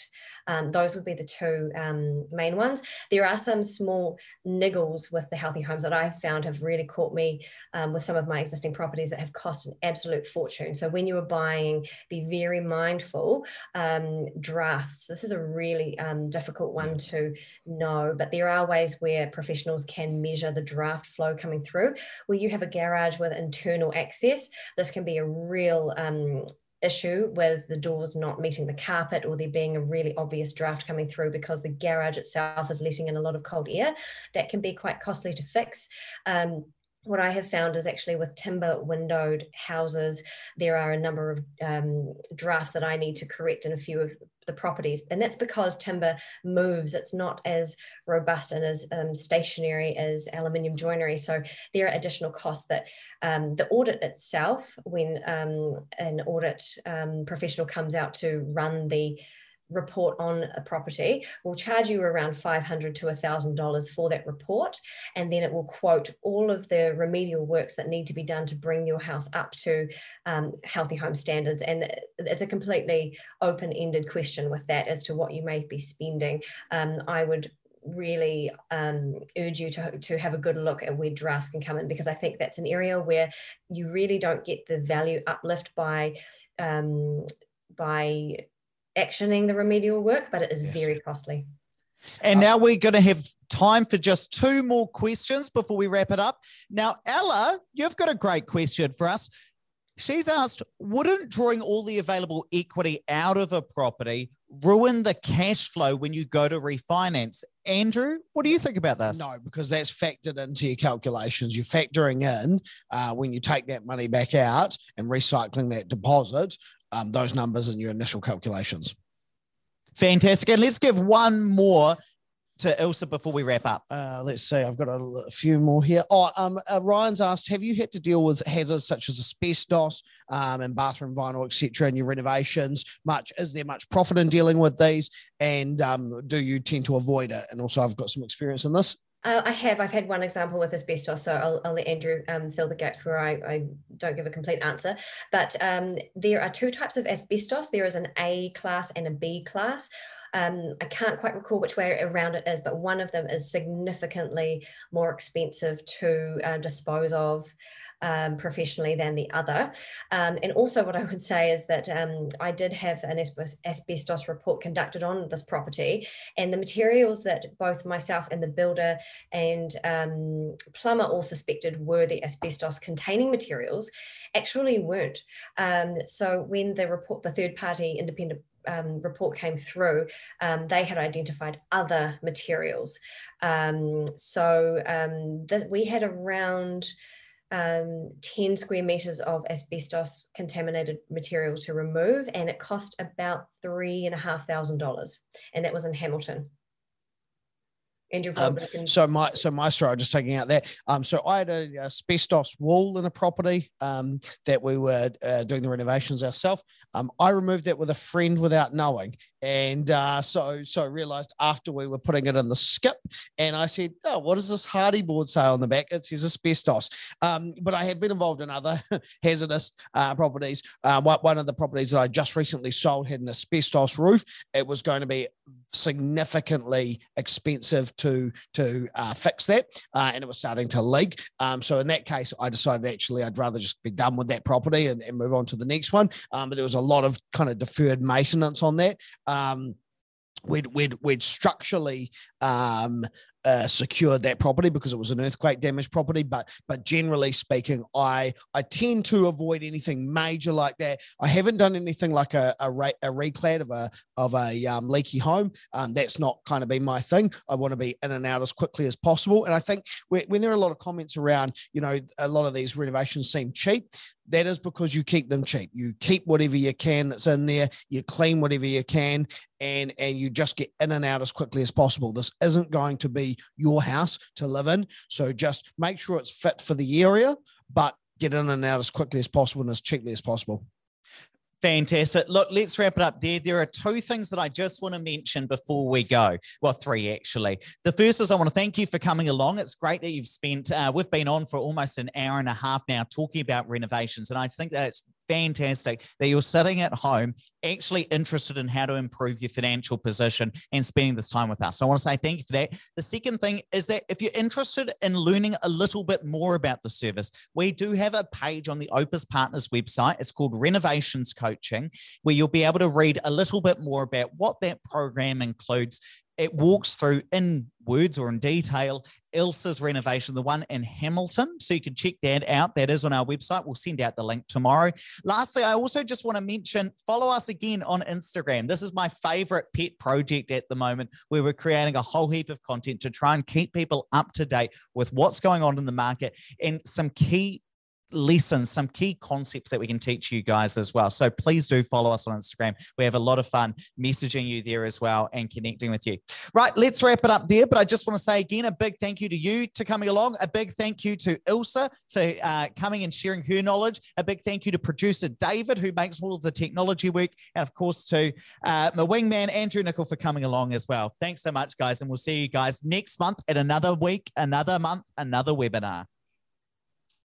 Um, those would be the two um, main ones. There are some small niggles with the healthy homes that I've found have really caught me um, with some of my existing properties that have cost an absolute fortune. So when you are buying, be very mindful. Um, drafts, this is a really um, difficult one to know, but there are ways where professionals can measure the draft flow coming through. Where you have a garage with internal access, this can be a real um, issue with the doors not meeting the carpet or there being a really obvious draft coming through because the garage itself is letting in a lot of cold air. That can be quite costly to fix. Um, what I have found is actually with timber windowed houses, there are a number of um, drafts that I need to correct in a few of the properties. And that's because timber moves. It's not as robust and as um, stationary as aluminium joinery. So there are additional costs that um, the audit itself, when um, an audit um, professional comes out to run the report on a property will charge you around 500 to $1,000 for that report. And then it will quote all of the remedial works that need to be done to bring your house up to um, healthy home standards. And it's a completely open ended question with that as to what you may be spending. Um, I would really um, urge you to, to have a good look at where drafts can come in because I think that's an area where you really don't get the value uplift by um, by actioning the remedial work, but it is yes. very costly. And now we're going to have time for just two more questions before we wrap it up. Now, Ella, you've got a great question for us. She's asked, wouldn't drawing all the available equity out of a property ruin the cash flow when you go to refinance? Andrew, what do you think about this? No, because that's factored into your calculations. You're factoring in uh, when you take that money back out and recycling that deposit um, those numbers in your initial calculations. Fantastic. And let's give one more to Ilse before we wrap up. Uh, let's see. I've got a, a few more here. Oh, um, uh, Ryan's asked, have you had to deal with hazards such as asbestos um, and bathroom vinyl, etc., in your renovations? Much is there much profit in dealing with these, and um, do you tend to avoid it? And also, I've got some experience in this. Uh, I have. I've had one example with asbestos, so I'll, I'll let Andrew um, fill the gaps where I, I, don't give a complete answer. But um, there are two types of asbestos. There is an A class and a B class. Um, I can't quite recall which way around it is, but one of them is significantly more expensive to uh, dispose of um, professionally than the other. Um, and also, what I would say is that um, I did have an asbestos report conducted on this property, and the materials that both myself and the builder and um, plumber all suspected were the asbestos containing materials actually weren't. Um, so, when the report, the third party independent um, report came through, um, they had identified other materials. Um, so um, th- we had around um, 10 square meters of asbestos contaminated material to remove, and it cost about three and a half thousand dollars, and that was in Hamilton. Andrew um, so my so my story, just taking out that. Um, so I had a asbestos wall in a property um, that we were uh, doing the renovations ourselves. Um, I removed that with a friend without knowing, and uh, so so I realized after we were putting it in the skip, and I said, "Oh, what does this Hardie board say on the back? It says asbestos." Um, but I had been involved in other hazardous uh, properties. Uh, one of the properties that I just recently sold had an asbestos roof. It was going to be significantly expensive to to uh, fix that, uh, and it was starting to leak. Um, so in that case, I decided actually I'd rather just be done with that property and, and move on to the next one. Um, but there was a lot of kind of deferred maintenance on that. Um, we'd, we'd, we'd structurally um, uh, secured that property because it was an earthquake damaged property. But but generally speaking, I I tend to avoid anything major like that. I haven't done anything like a a, re, a reclad of a of a um, leaky home. Um, that's not kind of been my thing. I want to be in and out as quickly as possible. And I think when, when there are a lot of comments around, you know, a lot of these renovations seem cheap that is because you keep them cheap. You keep whatever you can that's in there, you clean whatever you can, and and you just get in and out as quickly as possible. This isn't going to be your house to live in. So just make sure it's fit for the area, but get in and out as quickly as possible and as cheaply as possible. Fantastic. Look, let's wrap it up there. There are two things that I just want to mention before we go. Well, three actually. The first is I want to thank you for coming along. It's great that you've spent, uh, we've been on for almost an hour and a half now talking about renovations. And I think that it's fantastic that you're sitting at home actually interested in how to improve your financial position and spending this time with us. So I want to say thank you for that. The second thing is that if you're interested in learning a little bit more about the service, we do have a page on the Opus Partners website. It's called Renovations Coaching, where you'll be able to read a little bit more about what that program includes it walks through in words or in detail Ilse's renovation, the one in Hamilton. So you can check that out. That is on our website. We'll send out the link tomorrow. Lastly, I also just want to mention follow us again on Instagram. This is my favorite pet project at the moment where we're creating a whole heap of content to try and keep people up to date with what's going on in the market and some key lessons, some key concepts that we can teach you guys as well. So please do follow us on Instagram. We have a lot of fun messaging you there as well and connecting with you. Right, let's wrap it up there. But I just want to say again a big thank you to you to coming along. A big thank you to Ilse for uh, coming and sharing her knowledge. A big thank you to producer David who makes all of the technology work, and of course to uh, my wingman Andrew Nicol for coming along as well. Thanks so much, guys, and we'll see you guys next month at another week, another month, another webinar.